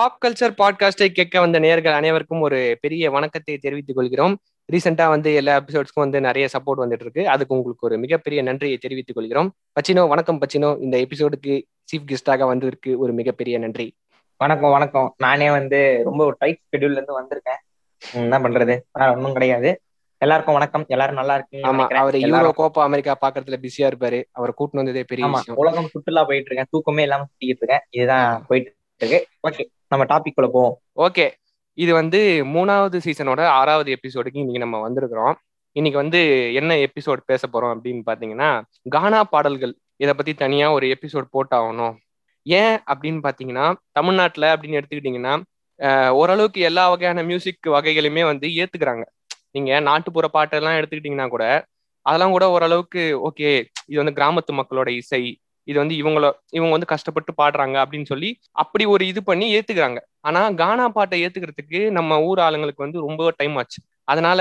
Pop culture பாட்காஸ்டை கேட்க வந்த நேர்கள் அனைவருக்கும் ஒரு பெரிய வணக்கத்தை தெரிவித்துக் கொள்கிறோம். ரீசெண்டா வந்து எல்லா எபிசோட்ஸ்க்கும் வந்து நிறைய சப்போர்ட் வந்துட்டு இருக்கு அதுக்கு உங்களுக்கு ஒரு மிகப்பெரிய நன்றியை தெரிவித்துக் கொள்கிறோம். பச்சினோ வணக்கம் பச்சினோ. இந்த எபிசோடுக்கு சீஃப் கெஸ்டாக வந்ததற்கு ஒரு மிகப்பெரிய நன்றி. வணக்கம் வணக்கம். நானே வந்து ரொம்ப ஒரு டைட் ஷெட்யூல்ல இருந்து வந்திருக்கேன். என்ன பண்றது? வேற ஒன்றும் கிடையாது. எல்லாருக்கும் வணக்கம். எல்லாரும் நல்லா ஆமா இருக்கீங்க அவர் யூரோ கோப்பா அமெரிக்கா பாக்குறதுல பிஸியா இருப்பாரு. அவரை கூட்டிட்டு வந்ததே பெரிய ஆமா உலகம் சுற்றுலா போயிட்டு இருக்கேன் தூக்கமே இல்லாம சுத்திக்கிட்டு இருக்கேன். இதுதான் போயிட்டு இருக்கு ஓகே நம்ம டாபிக் குள்ள போவோம். ஓகே. இது வந்து மூணாவது சீசனோட ஆறாவது எபிசோடுக்கு இன்னைக்கு நம்ம வந்திருக்கிறோம். இன்னைக்கு வந்து என்ன எபிசோட் பேச போறோம் அப்படின்னு பாத்தீங்கன்னா கானா பாடல்கள். இதை பத்தி தனியா ஒரு எபிசோட் போட்டாகணும். ஏன் அப்படின்னு பாத்தீங்கன்னா தமிழ்நாட்டுல அப்படின்னு எடுத்துக்கிட்டீங்கன்னா ஓரளவுக்கு எல்லா வகையான மியூசிக் வகைகளுமே வந்து ஏத்துக்கிறாங்க. நீங்க நாட்டுப்புற பாட்டெல்லாம் எடுத்துக்கிட்டீங்கன்னா கூட அதெல்லாம் கூட ஓரளவுக்கு ஓகே இது வந்து கிராமத்து மக்களோட இசை இது வந்து இவங்கள இவங்க வந்து கஷ்டப்பட்டு பாடுறாங்க அப்படின்னு சொல்லி அப்படி ஒரு இது பண்ணி ஏத்துக்கிறாங்க. ஆனா கானா பாட்டை ஏத்துக்கிறதுக்கு நம்ம ஊர் ஆளுங்களுக்கு வந்து ரொம்ப டைம் ஆச்சு. அதனால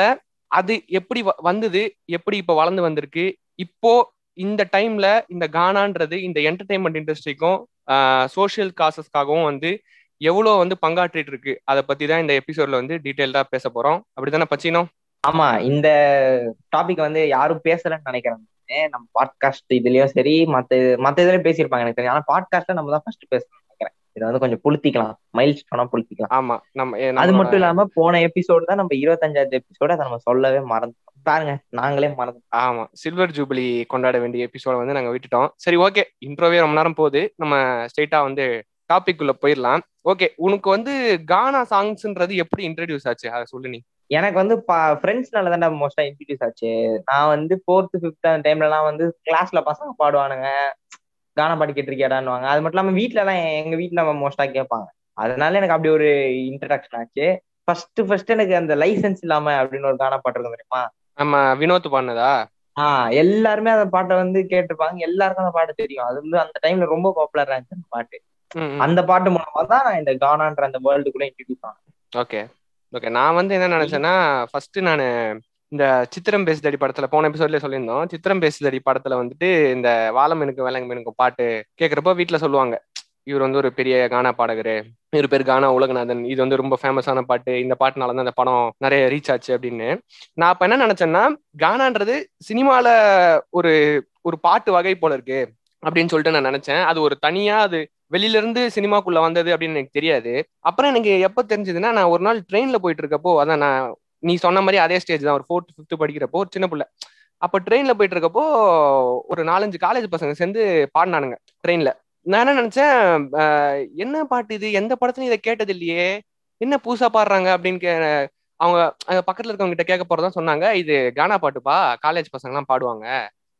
அது எப்படி வ- வந்தது எப்படி இப்ப வளர்ந்து வந்திருக்கு இப்போ இந்த டைம்ல இந்த கானான்றது இந்த என்டர்டைன்மெண்ட் இண்டஸ்ட்ரிக்கும் சோஷியல் காசஸ்க்காகவும் வந்து எவ்வளவு வந்து பங்காற்றிட்டு இருக்கு அதை பத்தி தான் இந்த எபிசோட்ல வந்து டீட்டெயில்டா பேச போறோம். அப்படித்தானே பச்சினோம் ஆமா இந்த டாபிக் வந்து யாரும் பேசலன்னு நினைக்கிறேன். நானு. நம்ம பாட்காஸ்ட் இதுலயும் சரி மத்த மத்த இதுலயும் பேசியிருப்பாங்க எனக்கு தெரியும். ஆனா பாட்காஸ்ட்ல நம்ம தான் ஃபர்ஸ்ட் பேசணும்னு நினைக்கிறேன். இதை வந்து கொஞ்சம் புளுத்திக்கலாம். மைல் ஸ்டோனா புளுத்திக்கலாம். ஆமா. நம்ம அது மட்டும் இல்லாம போன எபிசோடு தான் நம்ம இருபத்தஞ்சாவது எபிசோட அதை நம்ம சொல்லவே மறந்துட்டோம். பாருங்க நாங்களே மறந்து ஆமா. சில்வர் ஜூபிலி கொண்டாட வேண்டிய எபிசோட வந்து நாங்க விட்டுட்டோம். சரி ஓகே இன்ட்ரோவே ரொம்ப நேரம் போகுது. நம்ம ஸ்ட்ரெயிட்டா வந்து டாபிக் உள்ள போயிடலாம். ஓகே உனக்கு வந்து கானா சாங்ஸ்ன்றது எப்படி இன்ட்ரடியூஸ் ஆச்சு? அதை சொல்லு நீ. எனக்கு வந்து ஃப்ரெண்ட்ஸ்னால தான் மோஸ்டா இன்ட்ரடியூஸ் ஆச்சு. நான் வந்து ஃபோர்த்து ஃபிஃப்த் அந்த டைம்லலாம் வந்து கிளாஸ்ல பசங்க பாடுவானுங்க. கானா பாட்டு கேட்டிருக்கியாடான்னுவாங்க அது மட்டும் இல்லாம வீட்ல எல்லாம் எங்க வீட்ல மோஸ்டா கேட்பாங்க. அதனால எனக்கு அப்படி ஒரு இன்ட்ரடக்ஷன் ஆச்சு. ஃபர்ஸ்ட் ஃபர்ஸ்ட் எனக்கு அந்த லைசென்ஸ் இல்லாம அப்படின்னு ஒரு கானா பாட்டு இருக்கும் தெரியுமா? நம்ம வினோத் பண்ணதா ஆஹ் எல்லாருமே அந்த பாட்டை வந்து கேட்டிருப்பாங்க. எல்லாருக்கும் அந்த பாட்டு தெரியும். அது வந்து அந்த டைம்ல ரொம்ப பாப்புலரா இருந்துச்சு அந்த பாட்டு. அந்த பாட்டு மூலமா தான் நான் இந்த கானான்ற அந்த வேர்ல்டுக்குள்ள இன்ட்ரடியூஸ் ஆனேன். ஓகே ஓகே நான் வந்து என்ன நினைச்சேன்னா ஃபர்ஸ்ட் நான் இந்த சித்திரம் பேசுதடி படத்துல போன எபிசோட்லயே சொல்லியிருந்தோம். சித்திரம் பேசுதடி படத்துல வந்துட்டு இந்த வாழம் எனக்கு வேலங்க எனக்கு பாட்டு கேட்கறப்போ வீட்ல சொல்லுவாங்க இவர் வந்து ஒரு பெரிய கானா பாடகரு இவர் பேர் கானா உலகநாதன் இது வந்து ரொம்ப ஃபேமஸான பாட்டு இந்த பாட்டுனால தான் அந்த படம் நிறைய ரீச் ஆச்சு அப்படின்னு. நான் அப்ப என்ன நினைச்சேன்னா கானான்றது சினிமால ஒரு ஒரு பாட்டு வகை போல இருக்கு அப்படின்னு சொல்லிட்டு நான் நினைச்சேன். அது ஒரு தனியா அது வெளியில இருந்து சினிமாக்குள்ள வந்தது அப்படின்னு எனக்கு தெரியாது. அப்புறம் எனக்கு எப்ப தெரிஞ்சதுன்னா நான் ஒரு நாள் ட்ரெயின்ல போயிட்டு இருக்கப்போ அதான் நான் நீ சொன்ன மாதிரி அதே ஸ்டேஜ் தான். ஒரு ஃபோர்த் ஃபிஃப்த் படிக்கிறப்போ ஒரு சின்ன பிள்ளை. அப்போ ட்ரெயின்ல போயிட்டு இருக்கப்போ ஒரு நாலஞ்சு காலேஜ் பசங்க சேர்ந்து பாடினானுங்க ட்ரெயின்ல நான் என்ன நினைச்சேன் என்ன பாட்டு இது? எந்த படத்துலையும் இதை கேட்டது இல்லையே. என்ன புதுசா பாடுறாங்க அப்படின்னு கே அவங்க பக்கத்துல இருக்கவங்க கிட்ட கேட்க போறதா சொன்னாங்க. இது கானா பாட்டுப்பா. காலேஜ் பசங்க எல்லாம் பாடுவாங்க.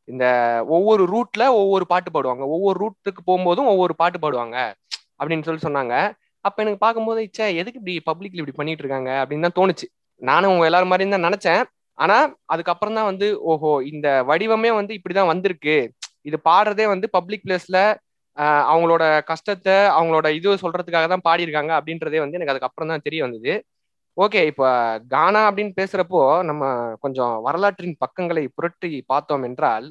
இந்த ஒவ்வொரு ரூட்ல ஒவ்வொரு பாட்டு பாடுவாங்க. ஒவ்வொரு ரூட்டுக்கு போகும்போதும் ஒவ்வொரு பாட்டு பாடுவாங்க அப்படின்னு சொல்லி சொன்னாங்க. அப்ப எனக்கு பார்க்கும்போது இச்சா எதுக்கு இப்படி பப்ளிக்ல இப்படி பண்ணிட்டு இருக்காங்க? அப்படின்னு தான் தோணுச்சு. நானும் உங்க எல்லாரும் மாதிரி தான் நினைச்சேன். ஆனா அதுக்கப்புறம் தான் வந்து ஓஹோ இந்த வடிவமே வந்து இப்படிதான் வந்திருக்கு. இது பாடுறதே வந்து பப்ளிக் பிளேஸ்ல அவங்களோட கஷ்டத்தை அவங்களோட இது சொல்றதுக்காக தான் பாடியிருக்காங்க. அப்படின்றதே வந்து எனக்கு அதுக்கப்புறம் தான் தெரிய வந்தது. ஓகே இப்போ கானா அப்படின்னு பேசுறப்போ நம்ம கொஞ்சம் வரலாற்றின் பக்கங்களை புரட்டி பார்த்தோம் என்றால்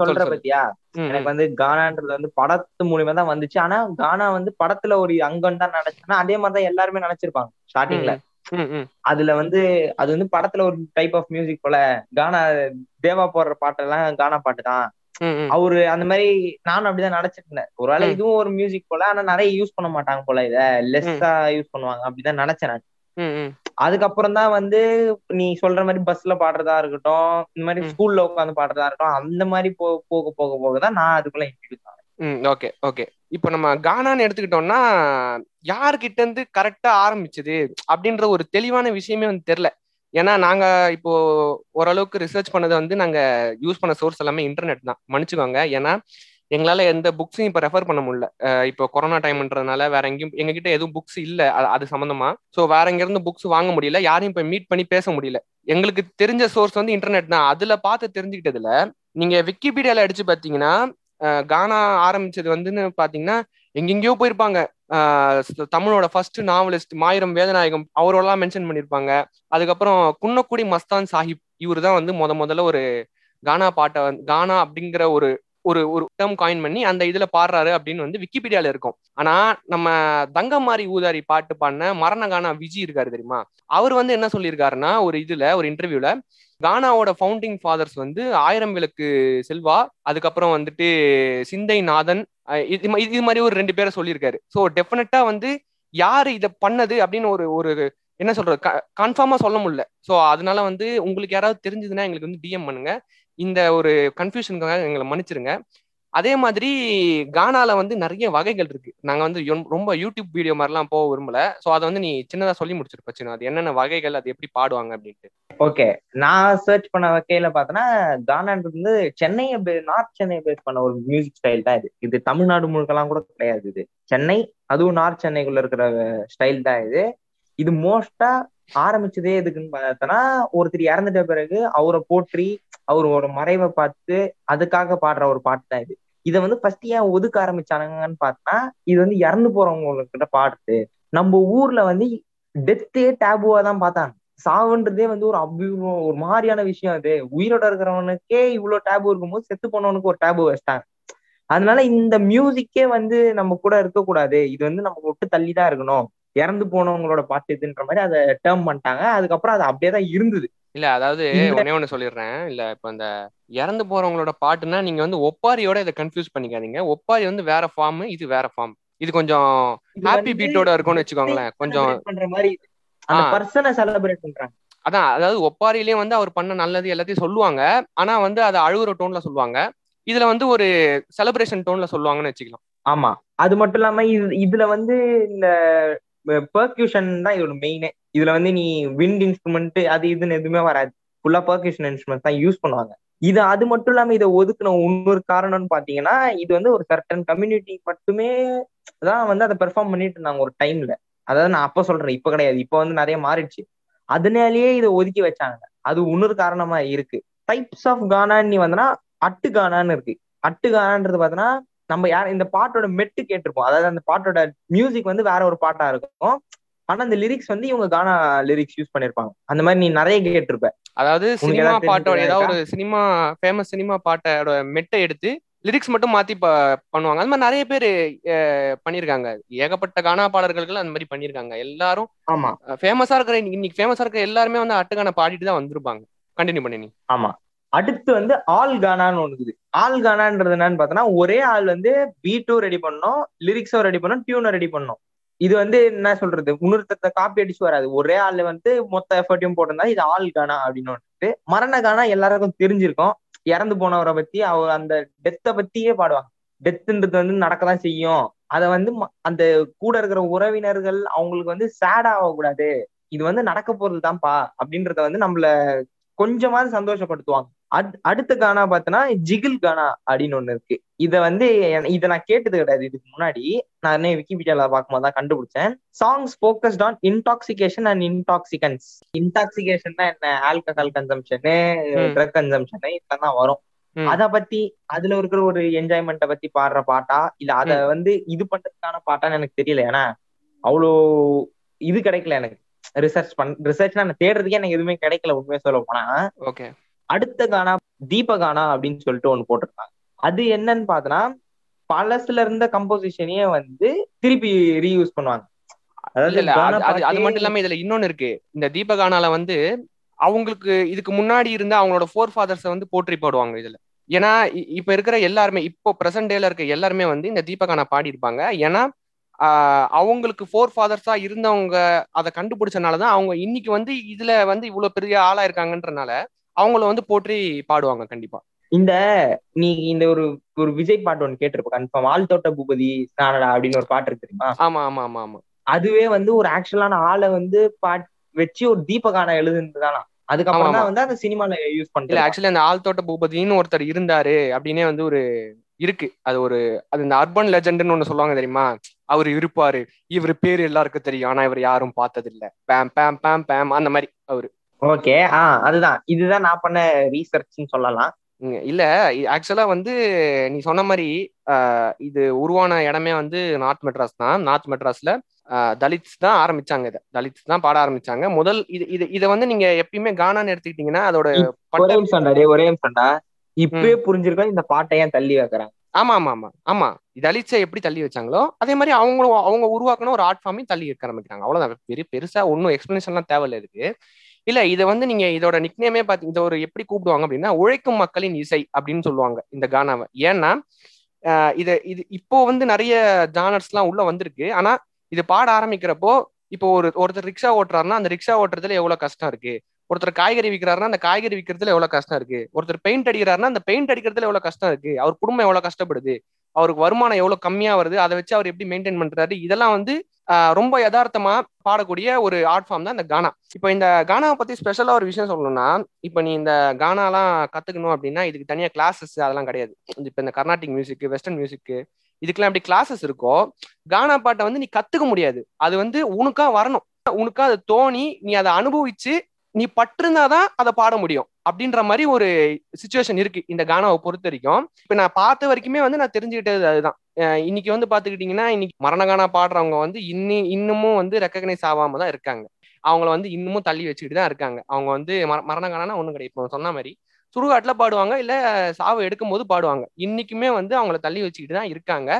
சொல்ற. பத்தியா? எனக்கு வந்து கானான்றது வந்து படத்து மூலியமா தான் வந்துச்சு. ஆனா கானா வந்து படத்துல ஒரு அங்கம் தான் நினைச்சேன்னா அதே மாதிரிதான் எல்லாருமே நினைச்சிருப்பாங்க ஸ்டார்டிங்ல அதுல வந்து அது வந்து படத்துல ஒரு டைப் ஆஃப் மியூசிக் போல கானா தேவா போடுற பாட்டெல்லாம் கானா பாட்டு தான். அவரு அந்த மாதிரி நானும் அப்படிதான் நினைச்சிட்டு இருந்தேன். ஒருவேளை. இதுவும் ஒரு மியூசிக் போல ஆனா நிறைய யூஸ் பண்ண மாட்டாங்க போல இத. லெஸ்ஸா யூஸ் பண்ணுவாங்க அப்படிதான் நினைச்சேன் நான். அதுக்கப்புறம் தான் வந்து நீ சொல்ற மாதிரி பஸ்ல பாடுறதா இருக்கட்டும் இந்த மாதிரி. ஸ்கூல்ல உட்காந்து பாடுறதா இருக்கட்டும் அந்த மாதிரி போ போக போக போக தான் நான் அதுக்குள்ள இன்ட்ரடியூஸ் ஆனேன். ம் ஓகே ஓகே இப்போ நம்ம கானான்னு எடுத்துக்கிட்டோம்னா யாருக்கிட்ட இருந்து கரெக்டா ஆரம்பிச்சது அப்படின்ற ஒரு தெளிவான விஷயமே வந்து தெரியல. ஏன்னா நாங்க இப்போ ஓரளவுக்கு ரிசர்ச் பண்ணதை வந்து நாங்க யூஸ் பண்ண சோர்ஸ் எல்லாமே இன்டர்நெட் தான். மன்னிச்சுக்கோங்க. ஏன்னா எங்களால எந்த புக்ஸையும் இப்போ ரெஃபர் பண்ண முடியல. இப்போ கொரோனா டைம்ன்றதுனால வேற எங்கேயும் எங்ககிட்ட எதுவும் புக்ஸ் இல்ல. அது சம்பந்தமா. ஸோ வேற எங்க இருந்து புக்ஸ் வாங்க முடியல. யாரையும் இப்போ மீட் பண்ணி பேச முடியல. எங்களுக்கு தெரிஞ்ச சோர்ஸ் வந்து இன்டர்நெட் தான். அதுல பார்த்து தெரிஞ்சுக்கிட்டதுல நீங்க விக்கிபீடியால அடிச்சு பாத்தீங்கன்னா கானா ஆரம்பிச்சது வந்துன்னு பாத்தீங்கன்னா எங்கெங்கேயோ போயிருப்பாங்க. தமிழோட ஃபர்ஸ்ட் நாவலிஸ்ட் மாயிரம் வேதநாயகம் அவரோடலாம் மென்ஷன் பண்ணியிருப்பாங்க அதுக்கப்புறம் குன்னக்குடி மஸ்தான் சாஹிப் இவர் தான் வந்து முத முதல்ல ஒரு கானா பாட்டை வந்து கானா அப்படிங்கிற ஒரு ஒரு ஒரு டேர்ம் காயின் பண்ணி அந்த இதுல பாடுறாரு அப்படின்னு வந்து விக்கிபீடியால இருக்கும். ஆனா நம்ம தங்கமாரி ஊதாரி பாட்டு பாடின மரணகானா விஜி இருக்காரு தெரியுமா? அவர் வந்து என்ன சொல்லியிருக்காருன்னா ஒரு இதுல ஒரு இன்டர்வியூல கானாவோட ஃபவுண்டிங் ஃபாதர்ஸ் வந்து ஆயிரம் விளக்கு செல்வா அதுக்கப்புறம் வந்துட்டு சிந்தை நாதன் இது இது மாதிரி ஒரு ரெண்டு பேரை சொல்லியிருக்காரு. ஸோ டெஃபினட்டா வந்து யாரு இதை பண்ணது அப்படின்னு ஒரு ஒரு என்ன சொல்றது கன்ஃபார்மா சொல்ல முடியல. ஸோ அதனால வந்து உங்களுக்கு யாராவது தெரிஞ்சதுன்னா எங்களுக்கு வந்து டிஎம் பண்ணுங்க. இந்த ஒரு கன்ஃபியூஷனுக்காக எங்களை மன்னிச்சிருங்க. அதே மாதிரி கானால வந்து நிறைய வகைகள் இருக்கு. நாங்க வந்து ரொம்ப யூடியூப் வீடியோ மாதிரிலாம் போக விரும்பல. ஸோ அதை வந்து நீ சின்னதா சொல்லி முடிச்சிருப்ப சின்ன அது என்னென்ன வகைகள் அது எப்படி பாடுவாங்க அப்படின்ட்டு. ஓகே நான் சர்ச் பண்ண வகையில பார்த்தோன்னா கானான்றது வந்து சென்னையை நார்த் சென்னையை பேஸ் பண்ண ஒரு மியூசிக் ஸ்டைல் தான் இது. இது தமிழ்நாடு முழுக்கெல்லாம் கூட கிடையாது இது. சென்னை அதுவும் நார்த் சென்னைக்குள்ள இருக்கிற ஸ்டைல் தான் இது. இது மோஸ்டா ஆரம்பிச்சதே எதுக்குன்னு பார்த்தோன்னா ஒருத்தர் இறந்துட்ட பிறகு அவரை போற்றி அவரோட மறைவை பார்த்து அதுக்காக பாடுற ஒரு பாட்டு தான் இது. இதை வந்து ஃபர்ஸ்ட் ஏன் ஒதுக்க ஆரம்பிச்சானுங்கன்னு பார்த்தா இது வந்து இறந்து போறவங்க கிட்ட பாடுது. நம்ம ஊர்ல வந்து டெத்தே டேபுவா தான் பார்த்தாங்க. சாவுன்றதே வந்து ஒரு அபூர்வம் ஒரு மாதிரியான விஷயம் அது. உயிரோட இருக்கிறவனுக்கே இவ்வளவு டேபு இருக்கும்போது செத்து போனவனுக்கு ஒரு டேபு வச்சிட்டாங்க. அதனால இந்த மியூசிக்கே வந்து நம்ம கூட இருக்கக்கூடாது. இது வந்து நம்ம விட்டு தள்ளி தான் இருக்கணும். இறந்து போனவங்களோட பாட்டு இதுன்ற மாதிரி அதை டேர்ம் பண்ணிட்டாங்க. அதுக்கப்புறம் அது அப்படியே தான் இருந்தது. இல்ல அதாவது ஒன்னே ஒண்ணு சொல்லிடுறேன். இல்ல இப்ப அந்த இறந்து போறவங்களோட பாட்டுனா நீங்க வந்து ஒப்பாரியோட இதை கன்ஃபியூஸ் பண்ணிக்காதீங்க. ஒப்பாரி வந்து வேற ஃபார்ம் இது வேற ஃபார்ம் இது கொஞ்சம் ஹாப்பி பீட்டோட இருக்கும்னு வச்சுக்கோங்களேன். கொஞ்சம் பண்ற மாதிரி. பர்சனை செலிப்ரேட் பண்றாங்க. அதான் அதாவது ஒப்பாரியிலே வந்து அவர் பண்ண நல்லது எல்லாத்தையும் சொல்லுவாங்க. ஆனா வந்து அதை அழுகுற டோன்ல சொல்லுவாங்க. இதுல வந்து ஒரு செலிப்ரேஷன் டோன்ல சொல்லுவாங்கன்னு வச்சுக்கலாம். ஆமா. அது மட்டும் இல்லாம இது இதுல வந்து இந்த பெர்க்யூஷன் தான் இதோட மெயினே இதுல வந்து நீ விண்ட் இன்ஸ்ட்ருமெண்ட் அது இதுன்னு எதுவுமே வராது. ஃபுல்லா பர்கேஷன் இன்ஸ்ட்ருமெண்ட் தான் யூஸ் பண்ணுவாங்க. இது அது மட்டும் இல்லாம இதை ஒதுக்குன இன்னொரு காரணம்னு பாத்தீங்கன்னா இது வந்து ஒரு சர்டன் கம்யூனிட்டி மட்டுமே தான் வந்து அதை பெர்ஃபார்ம் பண்ணிட்டு இருந்தாங்க ஒரு டைம்ல அதாவது நான் அப்ப சொல்றேன் இப்ப கிடையாது. இப்ப வந்து நிறைய மாறிடுச்சு. அதனாலேயே இதை ஒதுக்கி வச்சாங்க. அது இன்னொரு காரணமா இருக்கு. டைப்ஸ் ஆஃப் கானான்னு நீ வந்தனா அட்டு கானான்னு இருக்கு. அட்டு கானான்றது பார்த்தோன்னா நம்ம யார் இந்த பாட்டோட மெட்டு கேட்டிருப்போம். அதாவது அந்த பாட்டோட மியூசிக் வந்து வேற ஒரு பாட்டா இருக்கும். ஆனா அந்த லிரிக்ஸ் வந்து இவங்க கானா லிரிக்ஸ் யூஸ் பண்ணிருப்பாங்க. அந்த மாதிரி நீ நிறைய கேட்டிருப்ப. அதாவது சினிமா பாட்டோட ஏதாவது ஒரு சினிமா ஃபேமஸ் சினிமா பாட்டோட மெட்டை எடுத்து லிரிக்ஸ் மட்டும் மாத்தி பண்ணுவாங்க. அந்த மாதிரி நிறைய பேர் பண்ணியிருக்காங்க ஏகப்பட்ட கானா பாடல்கள் அந்த மாதிரி பண்ணியிருக்காங்க எல்லாரும் ஆமா. ஃபேமஸா இருக்கிற இன்னைக்கு- ஃபேமஸா இருக்கிற எல்லாருமே வந்து அட்டுக்கான பாடிட்டு தான் வந்திருப்பாங்க. கண்டினியூ பண்ணி நீ. ஆமா. அடுத்து வந்து ஆல் கானான்னு ஒண்ணு இருக்குது. ஆல் கானான்றது என்னன்னு பார்த்தோன்னா ஒரே ஆள் வந்து பீட்டும் ரெடி பண்ணோம் லிரிக்ஸும் ரெடி பண்ணோம் டியூனும் ரெடி பண்ணோம் இது வந்து என்ன சொல்றது? உணர்த்தத்தை காப்பி அடிச்சு வராது. ஒரே ஆள் வந்து மொத்த எஃபர்ட்டையும் போட்டிருந்தா இது ஆள் கானா அப்படின்னு மரண கானா எல்லாருக்கும் தெரிஞ்சிருக்கும். இறந்து போனவரை பத்தி அவர் அந்த டெத்தை பத்தியே பாடுவாங்க. டெத்துன்றது வந்து நடக்கதான் செய்யும். அத வந்து ம- அந்த கூட இருக்கிற உறவினர்கள் அவங்களுக்கு வந்து சேட் ஆகக்கூடாது. இது வந்து நடக்க போறதுதான்ப்பா அப்படின்றத வந்து நம்மள கொஞ்சமாவது சந்தோஷப்படுத்துவாங்க. அட்- அடுத்த கானா பார்த்தோன்னா ஜிகில் கானா அப்படின்னு ஒண்ணு இருக்கு. இத வந்து இத நான் கேட்டது கிடையாது. இதுக்கு முன்னாடி நான் விக்கிபீடியால பார்க்கும்போது தான் கண்டுபிடிச்சேன். Songs focused on intoxication and intoxicants intoxication தான் என்ன? Alcohol consumption. ட்ரக் கன்சம்ஷனு இதெல்லாம் வரும். அத பத்தி அதுல இருக்கிற ஒரு என்ஜாய்மெண்ட்டை பத்தி பாடுற பாட்டா இல்ல அத வந்து இது பண்றதுக்கான பாட்டான்னு எனக்கு தெரியல. ஏன்னா அவ்வளோ இது கிடைக்கல எனக்கு. ரிசர்ச் பண் ரிசர்ச்னா நான் தேடுறதுக்கே எனக்கு எதுவுமே கிடைக்கல உண்மையை சொல்ல போனா. ஓகே. அடுத்த கானா தீப கானா அப்படின்னு சொல்லிட்டு ஒண்ணு போட்டிருக்காங்க அது என்னன்னு பார்த்தோன்னா பழசுல இருந்த கம்போசிஷனையே வந்து திருப்பி ரீயூஸ் பண்ணுவாங்க. அது- மட்டும் இல்லாம இதுல இன்னொன்னு இருக்கு. இந்த தீபகானால வந்து அவங்களுக்கு இதுக்கு முன்னாடி இருந்த அவங்களோட ஃபோர் ஃபாதர்ஸை வந்து போற்றி பாடுவாங்க இதுல. ஏன்னா இப்ப இருக்கிற எல்லாருமே இப்போ பிரசன்ட் டேல இருக்க எல்லாருமே வந்து இந்த தீபகானா பாடி இருப்பாங்க ஏன்னா அவங்களுக்கு ஃபோர் ஃபாதர்ஸா இருந்தவங்க அதை கண்டுபிடிச்சனாலதான் அவங்க இன்னைக்கு வந்து இதுல வந்து இவ்வளவு பெரிய ஆளா இருக்காங்கன்றனால அவங்கள வந்து போற்றி பாடுவாங்க கண்டிப்பா. இந்த நீ இந்த ஒரு ஒரு விஜய் பாட்டு ஒன்று கேட்டிருப்ப கன்ஃபார்ம் ஆள் தோட்ட பூபதி நானடா அப்படின்னு ஒரு பாட்டு இருக்கு தெரியுமா? ஆமா ஆமா ஆமா ஆமா. அதுவே வந்து ஒரு ஆக்சுவலான ஆளை வந்து பாட் வச்சு ஒரு தீபகான எழுதுனதுதானா? அதுக்கப்புறம் தான். வந்து அதை சினிமால யூஸ் பண்ணிட்டு ஆக்சுவலி அந்த ஆழ்தோட்ட பூபதினு ஒருத்தர் இருந்தாரு அப்படின்னே வந்து ஒரு இருக்கு. அது ஒரு அது இந்த அர்பன் லெஜெண்ட்னு ஒண்ணு சொல்லுவாங்க தெரியுமா? அவர் இருப்பாரு. இவர் பேர் எல்லாருக்கும் தெரியும். ஆனா இவர் யாரும் பார்த்தது இல்ல பேம் பேம் பேம் பேம் அந்த மாதிரி அவரு. ஓகே ஆ அதுதான். இதுதான் நான் பண்ண ரீசர்ச்னு சொல்லலாம். இல்ல ஆக்சுவலா வந்து நீ சொன்ன மாதிரி ஆஹ், இது உருவான இடமே வந்து நார்த் மெட்ராஸ் தான். நார்த் மெட்ராஸ்ல ஆஹ், தலித்ஸ் தான் ஆரம்பிச்சாங்க இதை. தலித்ஸ் தான் பாட ஆரம்பிச்சாங்க. முதல் இது இது இதை வந்து நீங்க எப்பயுமே கானான்னு எடுத்துக்கிட்டீங்கன்னா அதோட ஒரே நிமிஷம்டா டே ஒரே நிமிஷம்டா இப்பவே புரிஞ்சிருக்கோம் இந்த பாட்டை ஏன் தள்ளி வைக்கிறாங்க? ஆமா ஆமா ஆமா ஆமா. தலித்ஸை எப்படி தள்ளி வச்சாங்களோ அதே மாதிரி அவங்களும் அவங்க உருவாக்கின ஒரு ஆர்ட் ஃபார்மையும் தள்ளி வைக்க ஆரம்பிக்கிறாங்க. அவ்வளவுதான். பெரிய பெருசா ஒன்றும் எக்ஸ்பிளனேஷன்லாம் தேவையில்ல இருக்கு இல்ல இதை வந்து நீங்க இதோட நிக்னேமே பாத்தி இதை ஒரு எப்படி கூப்பிடுவாங்க அப்படின்னா உழைக்கும் மக்களின் இசை அப்படின்னு சொல்லுவாங்க இந்த கானாவை. ஏன்னா இது இது இப்போ வந்து நிறைய ஜானர்ஸ்லாம் உள்ள வந்திருக்கு. ஆனா இது பாட ஆரம்பிக்கிறப்போ இப்போ ஒரு ஒருத்தர் ரிக்ஷா ஓட்டுறாருன்னா அந்த ரிக்ஷா ஓட்டுறதுல எவ்வளவு கஷ்டம் இருக்கு? ஒருத்தர் காய்கறி விற்கிறாருன்னா அந்த காய்கறி விற்கிறதுல எவ்வளவு கஷ்டம் இருக்கு? ஒருத்தர் பெயிண்ட் அடிக்கிறாருன்னா அந்த பெயிண்ட் அடிக்கிறதுல எவ்வளவு கஷ்டம் இருக்கு? அவர் குடும்பம் எவ்வளவு கஷ்டப்படுது? அவருக்கு வருமானம் எவ்வளவு கம்மியா வருது? அதை வச்சு அவர் எப்படி மெயின்டைன் பண்றாரு? இதெல்லாம் வந்து ரொம்ப யதார்த்தமா பாடக்கூடிய ஒரு ஆர்ட் ஃபார்ம் தான் இந்த கானா. இப்போ இந்த கானாவை பத்தி ஸ்பெஷலா ஒரு விஷயம் சொல்லணும்னா இப்போ நீ இந்த கானாலாம் கத்துக்கணும் அப்படின்னா இதுக்கு தனியா கிளாஸஸ் அதெல்லாம் கிடையாது. இப்போ இந்த கர்நாடிக் மியூசிக் வெஸ்டர்ன் மியூசிக் இதுக்கெல்லாம் எப்படி கிளாஸஸ் இருக்கோ கானா பாட்டை வந்து நீ கத்துக்க முடியாது. அது வந்து உனக்கா வரணும். உனக்கா அதை தோணி நீ அதை அனுபவிச்சு நீ பட்டிருந்தாதான் அதை பாட முடியும். அப்படின்ற மாதிரி ஒரு சுச்சுவேஷன் இருக்கு இந்த கானாவை பொறுத்த வரைக்கும். இப்ப நான் பார்த்த வரைக்குமே வந்து நான் தெரிஞ்சுக்கிட்டது அதுதான். இன்னைக்கு வந்து பாத்துக்கிட்டீங்கன்னா இன்னைக்கு மரண கானா பாடுறவங்க வந்து இன்னி இன்னமும் வந்து ரெக்கக்னைஸ் ஆகாம தான் இருக்காங்க. அவங்கள வந்து இன்னமும் தள்ளி வச்சுக்கிட்டு தான் இருக்காங்க. அவங்க வந்து மர- மரண கானா ஒண்ணும் கிடையாது. இப்போ சொன்ன மாதிரி சுடுகாட்டுல பாடுவாங்க இல்ல சாவு எடுக்கும் போது பாடுவாங்க. இன்னைக்குமே வந்து அவங்கள தள்ளி வச்சுக்கிட்டு தான் இருக்காங்க.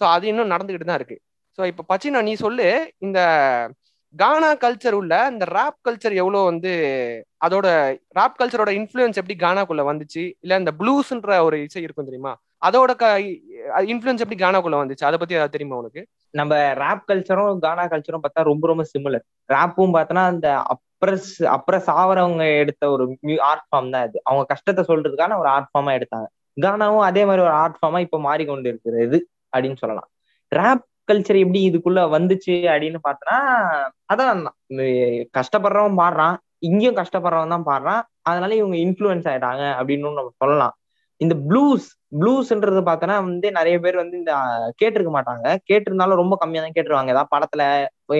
ஸோ அது இன்னும் நடந்துகிட்டு தான் இருக்கு. ஸோ இப்போ பச்சினா நீ சொல்லு இந்த கானா கல்ச்சர் உள்ள இந்த ராப் கல்ச்சர் எவ்வளோ வந்து அதோட ராப் கல்ச்சரோட இன்ஃப்ளூயன்ஸ் எப்படி கானாக்குள்ள வந்துச்சு? இல்ல இந்த ப்ளூஸ்ன்ற ஒரு இசை இருக்கும் தெரியுமா? அதோட க இன்ஃப்ளூயன்ஸ் எப்படி கானாக்குள்ள வந்துச்சு? அதை பத்தி ஏதாவது தெரியுமா உனக்கு? நம்ம ராப் கல்ச்சரும் கானா கல்ச்சரும் பார்த்தா ரொம்ப ரொம்ப சிமிலர் ராப்பும் பார்த்தோன்னா அந்த அப்ரஸ் அப்ரஸ் ஆவறவங்க எடுத்த ஒரு ஆர்ட் ஃபார்ம் தான் இது. அவங்க கஷ்டத்தை சொல்றதுக்கான ஒரு ஆர்ட் ஃபார்மா எடுத்தாங்க. கானாவும் அதே மாதிரி ஒரு ஆர்ட் ஃபார்மா இப்போ மாறிக்கொண்டு இருக்கிறது அப்படின்னு சொல்லலாம். ரேப் கல்ச்சர் எப்படி இதுக்குள்ள வந்துச்சு அப்படின்னு பார்த்தோன்னா அதான் இந்த கஷ்டப்படுறவன் பாடுறான் இங்கேயும் கஷ்டப்படுறவன் தான் பாடுறான் அதனால இவங்க இன்ஃப்ளூயன்ஸ் ஆயிட்டாங்க அப்படின்னு நம்ம சொல்லலாம். இந்த ப்ளூஸ் ப்ளூஸ்ன்றது பார்த்தோன்னா வந்து நிறைய பேர் வந்து இந்த கேட்டிருக்க மாட்டாங்க. கேட்டிருந்தாலும் ரொம்ப கம்மியா தான் கேட்டுருவாங்க. ஏதாவது படத்துல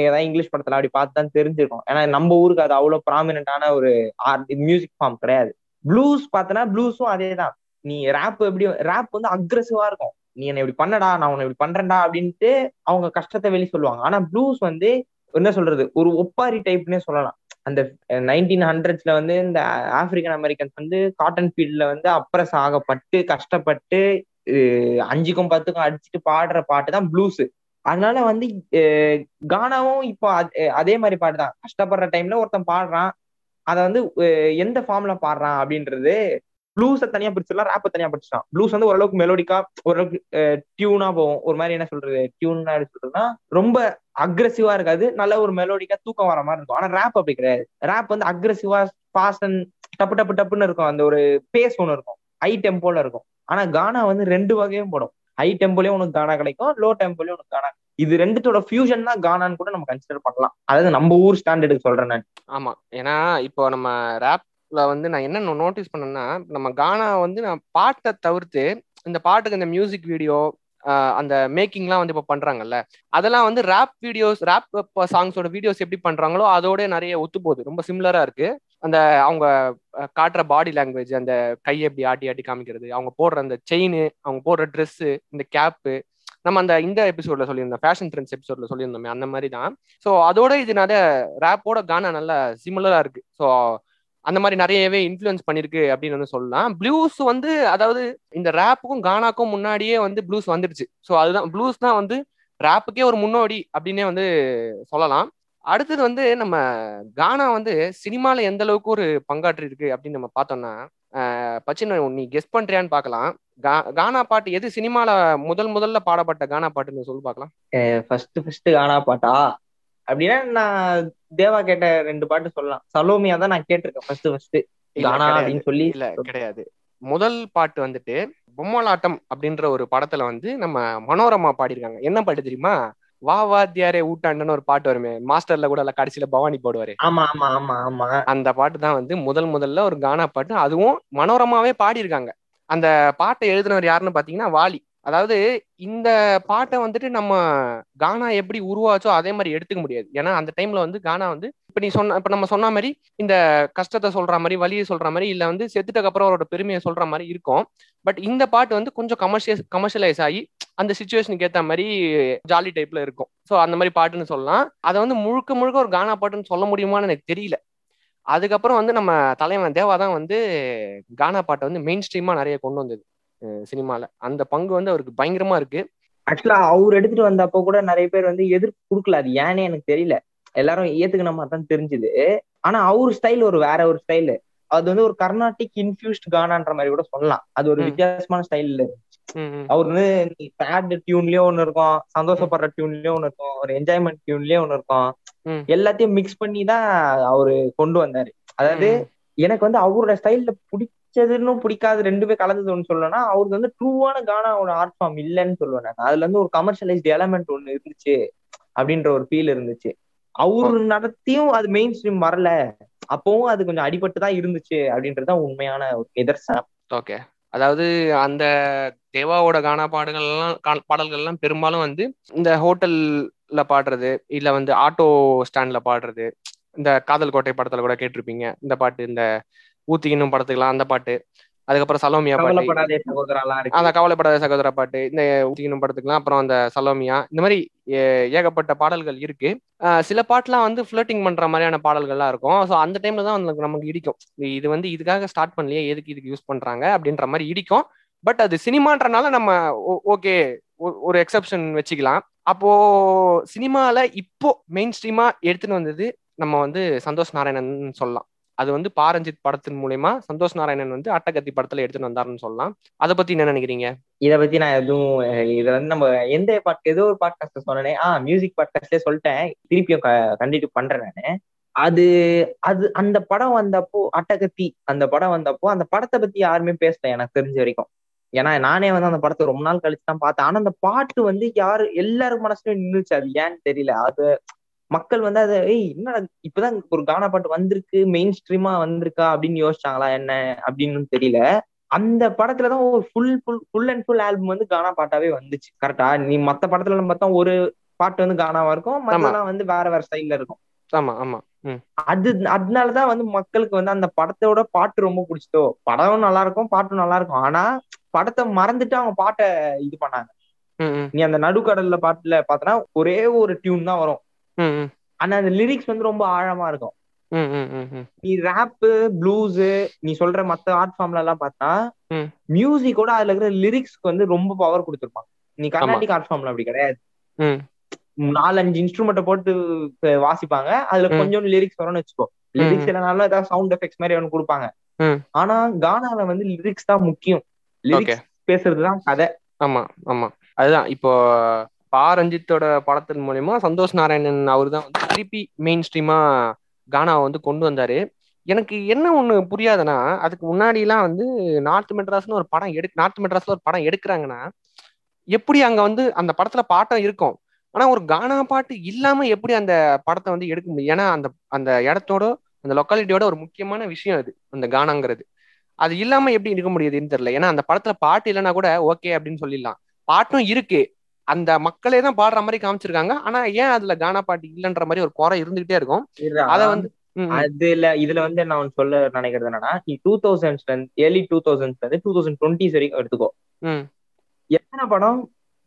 ஏதாவது இங்கிலீஷ் படத்துல அப்படி பார்த்து தான் தெரிஞ்சிருக்கும். ஏன்னா நம்ம ஊருக்கு அது அவ்வளவு ப்ராமினென்டான ஒரு ஆர்ட் மியூசிக் ஃபார்ம் கிடையாது. ப்ளூஸ் பார்த்தோன்னா ப்ளூஸும் அதே தான் நீ ரேப் எப்படி ரேப் வந்து அக்ரஸிவா இருக்கும். நீ என்ன இப்படி பண்ணடா நான் உன்னை இப்படி பண்றேன்டா அப்படின்ட்டு அவங்க கஷ்டத்தை வெளியே சொல்லுவாங்க. ஆனா ப்ளூஸ் வந்து என்ன சொல்றது? ஒரு ஒப்பாரி டைப்னே சொல்லலாம். அந்த நைன்டீன் ஹண்ட்ரட்ஸ்ல வந்து இந்த ஆப்பிரிக்கன் அமெரிக்கன்ஸ் வந்து காட்டன் ஃபீல்ட்ல வந்து அப்ரஸ் ஆகப்பட்டு கஷ்டப்பட்டு அஞ்சுக்கும் பத்துக்கும் அடிச்சுட்டு பாடுற பாட்டு தான் ப்ளூஸ் அதனால வந்து கானாவும் இப்போ அதே மாதிரி பாட்டு தான் கஷ்டப்படுற டைம்ல ஒருத்தன் பாடுறான். அதை வந்து எந்த ஃபார்ம்ல பாடுறான் அப்படின்றது ப்ளூஸை தனியா பிரிச்சிடலாம் ரேப்பை தனியா பிரிச்சிடலாம். ப்ளூஸ் வந்து ஓரளவுக்கு மெலோடிக்கா ஓரளவுக்கு டியூனா போகும். ஒரு மாதிரி என்ன சொல்றது டியூனா சொல்றதுன்னா ரொம்ப அக்ரஸிவா இருக்காது. நல்ல ஒரு மெலோடிக்கா தூக்கம் வர மாதிரி இருக்கும். ஆனா ரேப் அப்படி கிடையாது. ரேப் வந்து அக்ரஸிவா ஃபாஸ்ட் அண்ட் டப்பு டப்பு டப்புன்னு இருக்கும். அந்த ஒரு பேஸ் ஒன்று இருக்கும். ஹை டெம்போல இருக்கும். ஆனா கானா வந்து ரெண்டு வகையும் போடும். ஹை டெம்போலயும் உனக்கு கானா கிடைக்கும் லோ டெம்போலயும் உனக்கு கானா இது ரெண்டுத்தோட ஃபியூஷன் தான் கானான்னு கூட நம்ம கன்சிடர் பண்ணலாம். அதாவது நம்ம ஊர் ஸ்டாண்டர்டுக்கு சொல்றேன் நான். ஆமா. ஏன்னா இப்போ நம்ம ரேப் வந்து நான் என்ன நோட்டீஸ் பண்ணேன்னா நம்ம கானா வந்து நான் பாட்டை தவிர்த்து இந்த பாட்டுக்கு இந்த மியூசிக் வீடியோ அந்த மேக்கிங்லாம் வந்து இப்போ பண்றாங்கல்ல அதெல்லாம் வந்து ரேப் வீடியோஸ் ரேப் சாங்ஸோட வீடியோஸ் எப்படி பண்றாங்களோ அதோட நிறைய ஒத்து போகுது ரொம்ப சிம்லராக இருக்கு. அந்த அவங்க காட்டுற பாடி லாங்குவேஜ் அந்த கையை எப்படி ஆட்டி ஆட்டி காமிக்கிறது அவங்க போடுற அந்த செயின் அவங்க போடுற ட்ரெஸ்ஸு இந்த கேப்பு நம்ம அந்த இந்த எபிசோட்ல சொல்லியிருந்தோம் ஃபேஷன் ட்ரெண்ட்ஸ் எபிசோட்ல சொல்லியிருந்தோமே அந்த மாதிரி தான். ஸோ அதோட இது நிறைய ரேப்போட கானா நல்லா சிமிலரா இருக்கு. ஸோ அந்த மாதிரி நிறையவே இன்ஃப்ளூயன்ஸ் பண்ணிருக்கு அப்படின்னு வந்து சொல்லலாம். ப்ளூஸ் வந்து அதாவது இந்த ரேப்புக்கும் கானாக்கும் முன்னாடியே வந்து ப்ளூஸ் வந்துடுச்சு. ஸோ அதுதான் ப்ளூஸ் தான் வந்து ரேப்புக்கே ஒரு முன்னோடி அப்படின்னே வந்து சொல்லலாம். அடுத்தது வந்து நம்ம கானா வந்து சினிமாவில் எந்த அளவுக்கு ஒரு பங்காற்றி இருக்கு அப்படின்னு நம்ம பார்த்தோம்னா பச்சின் நீ கெஸ் பண்றியான்னு பார்க்கலாம். கானா பாட்டு எது சினிமால முதல் முதல்ல பாடப்பட்ட கானா பாட்டுன்னு சொல்லி பார்க்கலாம். ஃபர்ஸ்ட் ஃபர்ஸ்ட் கானா பாட்டா? அப்படின்னா நான் தேவா கேட்ட ரெண்டு பாட்டு சொல்லலாம். சலோமியா தான் நான் கேட்டிருக்கேன் ஃபர்ஸ்ட் ஃபர்ஸ்ட் கானா அப்படின்னு சொல்லி இல்ல கிடையாது. முதல் பாட்டு வந்துட்டு பொம்மலாட்டம் அப்படின்ற ஒரு படத்துல வந்து நம்ம மனோரமா பாடியிருக்காங்க. என்ன பாட்டு தெரியுமா? வா வாத்தியாரே ஊட்டாண்டன்னு ஒரு பாட்டு வருமே. மாஸ்டர்ல கூட இல்ல கடைசியில பவானி போடுவாரு. ஆமா ஆமா ஆமா ஆமா. அந்த பாட்டு தான் வந்து முதல் முதல்ல ஒரு கானா பாட்டு. அதுவும் மனோரமாவே பாடியிருக்காங்க. அந்த பாட்டை எழுதினவர் யாருன்னு பாத்தீங்கன்னா வாலி. அதாவது இந்த பாட்டை வந்துட்டு நம்ம கானா எப்படி உருவாச்சோ அதே மாதிரி எடுத்துக்க முடியாது. ஏன்னா அந்த டைம்ல வந்து கானா வந்து இப்ப நீ சொன்ன இப்ப நம்ம சொன்ன மாதிரி இந்த கஷ்டத்தை சொல்ற மாதிரி வலியை சொல்ற மாதிரி இல்ல வந்து செத்துட்டக்கு அப்புறம் அவரோட பெருமையை சொல்ற மாதிரி இருக்கும். பட் இந்த பாட்டு வந்து கொஞ்சம் கமர்ஷியல் கமர்ஷியலைஸ் ஆகி அந்த சுச்சுவேஷனுக்கு ஏத்த மாதிரி ஜாலி டைப்ல இருக்கும். ஸோ அந்த மாதிரி பாட்டுன்னு சொல்லலாம். அதை வந்து முழுக்க முழுக்க ஒரு கானா பாட்டுன்னு சொல்ல முடியுமான்னு எனக்கு தெரியல. அதுக்கப்புறம் வந்து நம்ம தலைவன் தேவா தான் வந்து கானா பாட்டை வந்து மெயின் ஸ்ட்ரீமா நிறைய கொண்டு வந்தது. சினிமால. அந்த பங்கு வந்து அவருக்கு பயங்கரமா இருக்கு. ஆக்சுவலா அவர் எடுத்துட்டு வந்தப்போ கூட நிறைய பேர் வந்து எதிர்ப்பு கொடுக்கல. அது ஏன்னே எனக்கு தெரியல. எல்லாரும் ஏத்துக்கின மாதிரி தான் தெரிஞ்சுது. ஆனா அவர் ஸ்டைல் ஒரு வேற ஒரு ஸ்டைலு அது வந்து ஒரு கர்நாடிக் இன்ஃபியூஸ்ட் கானான்ற மாதிரி கூட சொல்லலாம். அது ஒரு. வித்தியாசமான ஸ்டைல்ல ம், அவர் வந்து சேட் டியூன்லயே ஒண்ணு இருக்கும். சந்தோஷப்படுற டியூன்லயே ஒண்ணு இருக்கும். ஒரு என்ஜாய்மெண்ட் டியூன்லயே ஒண்ணு இருக்கும். எல்லாத்தையும் மிக்ஸ் பண்ணி தான் அவரு கொண்டு வந்தாரு. அதாவது எனக்கு வந்து அவரோட ஸ்டைல்ல பிடிச்சதுன்னு பிடிக்காது ரெண்டுமே கலந்தது ஒன்று சொல்லணும்னா அவருக்கு வந்து ட்ரூவான கானாவோட ஆர்ட் ஃபார்ம் இல்லைன்னு சொல்லுவேன் நான். அதுல இருந்து ஒரு கமர்ஷியலைஸ்ட் எலமெண்ட் ஒண்ணு இருந்துச்சு அப்படின்ற ஒரு ஃபீல் இருந்துச்சு. அவரு நடத்தியும் அது மெயின் ஸ்ட்ரீம் வரல. அப்பவும் அது கொஞ்சம் அடிபட்டு தான் இருந்துச்சு அப்படின்றதுதான் உண்மையான ஒரு நிதர்சனம். ஓகே. அதாவது அந்த தேவாவோட கானா பாடல்கள்லாம் கா- பாடல்கள்லாம் பெரும்பாலும் வந்து இந்த ஹோட்டல்ல பாடுறது இல்ல வந்து ஆட்டோ ஸ்டாண்ட்ல பாடுறது இந்த காதல் கோட்டை படத்துல கூட கேட்டிருப்பீங்க. இந்த பாட்டு இந்த ஊத்திக்கணும் படத்துக்கெல்லாம் அந்த பாட்டு. அதுக்கப்புறம் சலோமியா பாட்டு. அந்த கவலைப்படாத சகோதர பாட்டு. இந்த ஊத்திக்கணும் படத்துக்குலாம். அப்புறம் அந்த சலோமியா. இந்த மாதிரி ஏகப்பட்ட பாடல்கள் இருக்கு. சில பாட்டுலாம் வந்து ஃபிளட்டிங் பண்ற மாதிரியான பாடல்கள்லாம் இருக்கும். ஸோ அந்த டைம்ல தான் வந்து நமக்கு இடிக்கும். இது வந்து இதுக்காக ஸ்டார்ட் பண்ணலையே எதுக்கு இதுக்கு யூஸ் பண்றாங்க அப்படின்ற மாதிரி இடிக்கும். பட் அது சினிமான்றனால நம்ம ஓகே ஒரு எக்ஸப்ஷன் வச்சுக்கலாம். அப்போ சினிமால இப்போ மெயின் ஸ்ட்ரீமா எடுத்துன்னு வந்தது நம்ம வந்து சந்தோஷ் நாராயணன் சொல்லலாம். அது வந்து பாரஞ்சித் படத்தின் மூலயமா சந்தோஷ் நாராயணன் வந்து அட்டகத்தி படத்துல எடுத்துன்னு வந்தாருன்னு சொல்லலாம். அதை பத்தி என்ன நினைக்கிறீங்க? இதை பத்தி நான் எதுவும் இதுல வந்து நம்ம எந்த பாட் ஏதோ ஒரு பாட்காஸ்ட் சொன்னேனே ஆஹ் மியூசிக் பாட்காஸ்ட்லேயே சொல்லிட்டேன். திருப்பியும் கண்டினியூ பண்றேன் நானு. அது அது அந்த படம் வந்தப்போ அட்டகத்தி அந்த படம் வந்தப்போ அந்த படத்தை பத்தி யாருமே பேசல எனக்கு தெரிஞ்ச வரைக்கும். ஏன்னா நானே வந்து அந்த படத்தை ரொம்ப நாள் கழிச்சு தான் பார்த்தேன். ஆனா அந்த பாட்டு வந்து யாரு எல்லாரும் மனசுலயும் நின்றுச்சு அது ஏன்னு தெரியல. அது மக்கள் வந்து அதை ஏய் என்ன இப்பதான் ஒரு கானா பாட்டு வந்திருக்கு மெயின் ஸ்ட்ரீமா வந்திருக்கா? அப்படின்னு யோசிச்சாங்களா என்ன அப்படின்னு தெரியல. அந்த படத்துலதான் ஒரு full full full and full album வந்து கானா பாட்டாவே வந்துச்சு. கரெக்டா நீ மத்த படத்துல நம்ம பார்த்தா ஒரு பாட்டு வந்து கானாவா இருக்கும் மத்தெல்லாம் வந்து வேற வேற ஸ்டைல்ல இருக்கும். ஆமா ஆமா. அது அதனாலதான் வந்து மக்களுக்கு வந்து அந்த படத்தோட பாட்டு ரொம்ப பிடிச்சதோ? படம் நல்லா இருக்கும் பாட்டும் நல்லா இருக்கும். ஆனா படத்தை மறந்துட்டு அவங்க பாட்டை இது பண்ணாங்க. நீ அந்த நடுக்கடல்ல பாட்டுல பார்த்தனா ஒரே ஒரு டியூன் தான் வரும். ஆனா அந்த லிரிக்ஸ் வந்து ரொம்ப ஆழமா இருக்கும். நீ ரேப்பு ப்ளூஸ் நீ சொல்ற மத்த ஆர்ட் ஃபார்ம்ல எல்லாம் பார்த்தா. மியூசிக்கோட அதுல இருக்கிற லிரிக்ஸ்க்கு வந்து ரொம்ப பவர் கொடுத்துருப்பாங்க நீ கர்நாடிக் ஆர்ட் ஃபார்ம்ல அப்படி கிடையாது. நாலஞ்சு இன்ஸ்ட்ருமெண்ட்டை போட்டு வாசிப்பாங்க. அதுல. கொஞ்சம் லிரிக்ஸ் வரும்னு வச்சுக்கோ. லிரிக்ஸ் இல்லைனாலும் ஏதாவது சவுண்ட் எஃபெக்ட்ஸ் மாதிரி ஒன்று கொடுப்பாங்க. ஆனா கானால வந்து லிரிக்ஸ் தான் முக்கியம். லிரிக்ஸ் பேசுறது தான் கதை. ஆமா ஆமா. அதுதான். இப்போ பா ரஞ்சித்தோட படத்தின் மூலயமா சந்தோஷ் நாராயணன் அவர் தான் வந்து திருப்பி மெயின் ஸ்ட்ரீமா கானாவை வந்து கொண்டு வந்தாரு. எனக்கு என்ன ஒண்ணு புரியாதுன்னா அதுக்கு முன்னாடிலாம் வந்து நார்த் மெட்ராஸ்னு ஒரு படம் எடு நார்த் மெட்ராஸ்ல ஒரு படம் எடுக்கிறாங்கன்னா எப்படி அங்க வந்து அந்த படத்துல பாட்டம் இருக்கும்? ஆனா ஒரு கானா பாட்டு இல்லாம எப்படி அந்த படத்தை வந்து எடுக்க முடியும்? ஏன்னா அந்த அந்த இடத்தோட அந்த லொக்காலிட்டியோட ஒரு முக்கியமான விஷயம் அது அந்த கானாங்கிறது. அது இல்லாம எப்படி இருக்க முடியுதுன்னு தெரியல. ஏன்னா அந்த படத்துல பாட்டு இல்லைன்னா கூட ஓகே அப்படின்னு சொல்லிடலாம். பாட்டும் இருக்கு. அந்த மக்களே தான் பாடுற மாதிரி காமிச்சிருக்காங்க. ஆனா ஏன் அதுல கானா பாட்டு இல்லைன்ற மாதிரி ஒரு குறை இருந்துகிட்டே இருக்கும். அத வந்து அதுல இதுல வந்து நான் சொல்ல நினைக்கிறது என்னன்னா நீ டூ தௌசண்ட்ஸ்ல இருந்து ஏர்லி டூ தௌசண்ட்ஸ்ல இருந்து டூ தௌசண்ட் டுவெண்ட்டிஸ் வரைக்கும் எடுத்துக்கோ. எத்தனை படம்?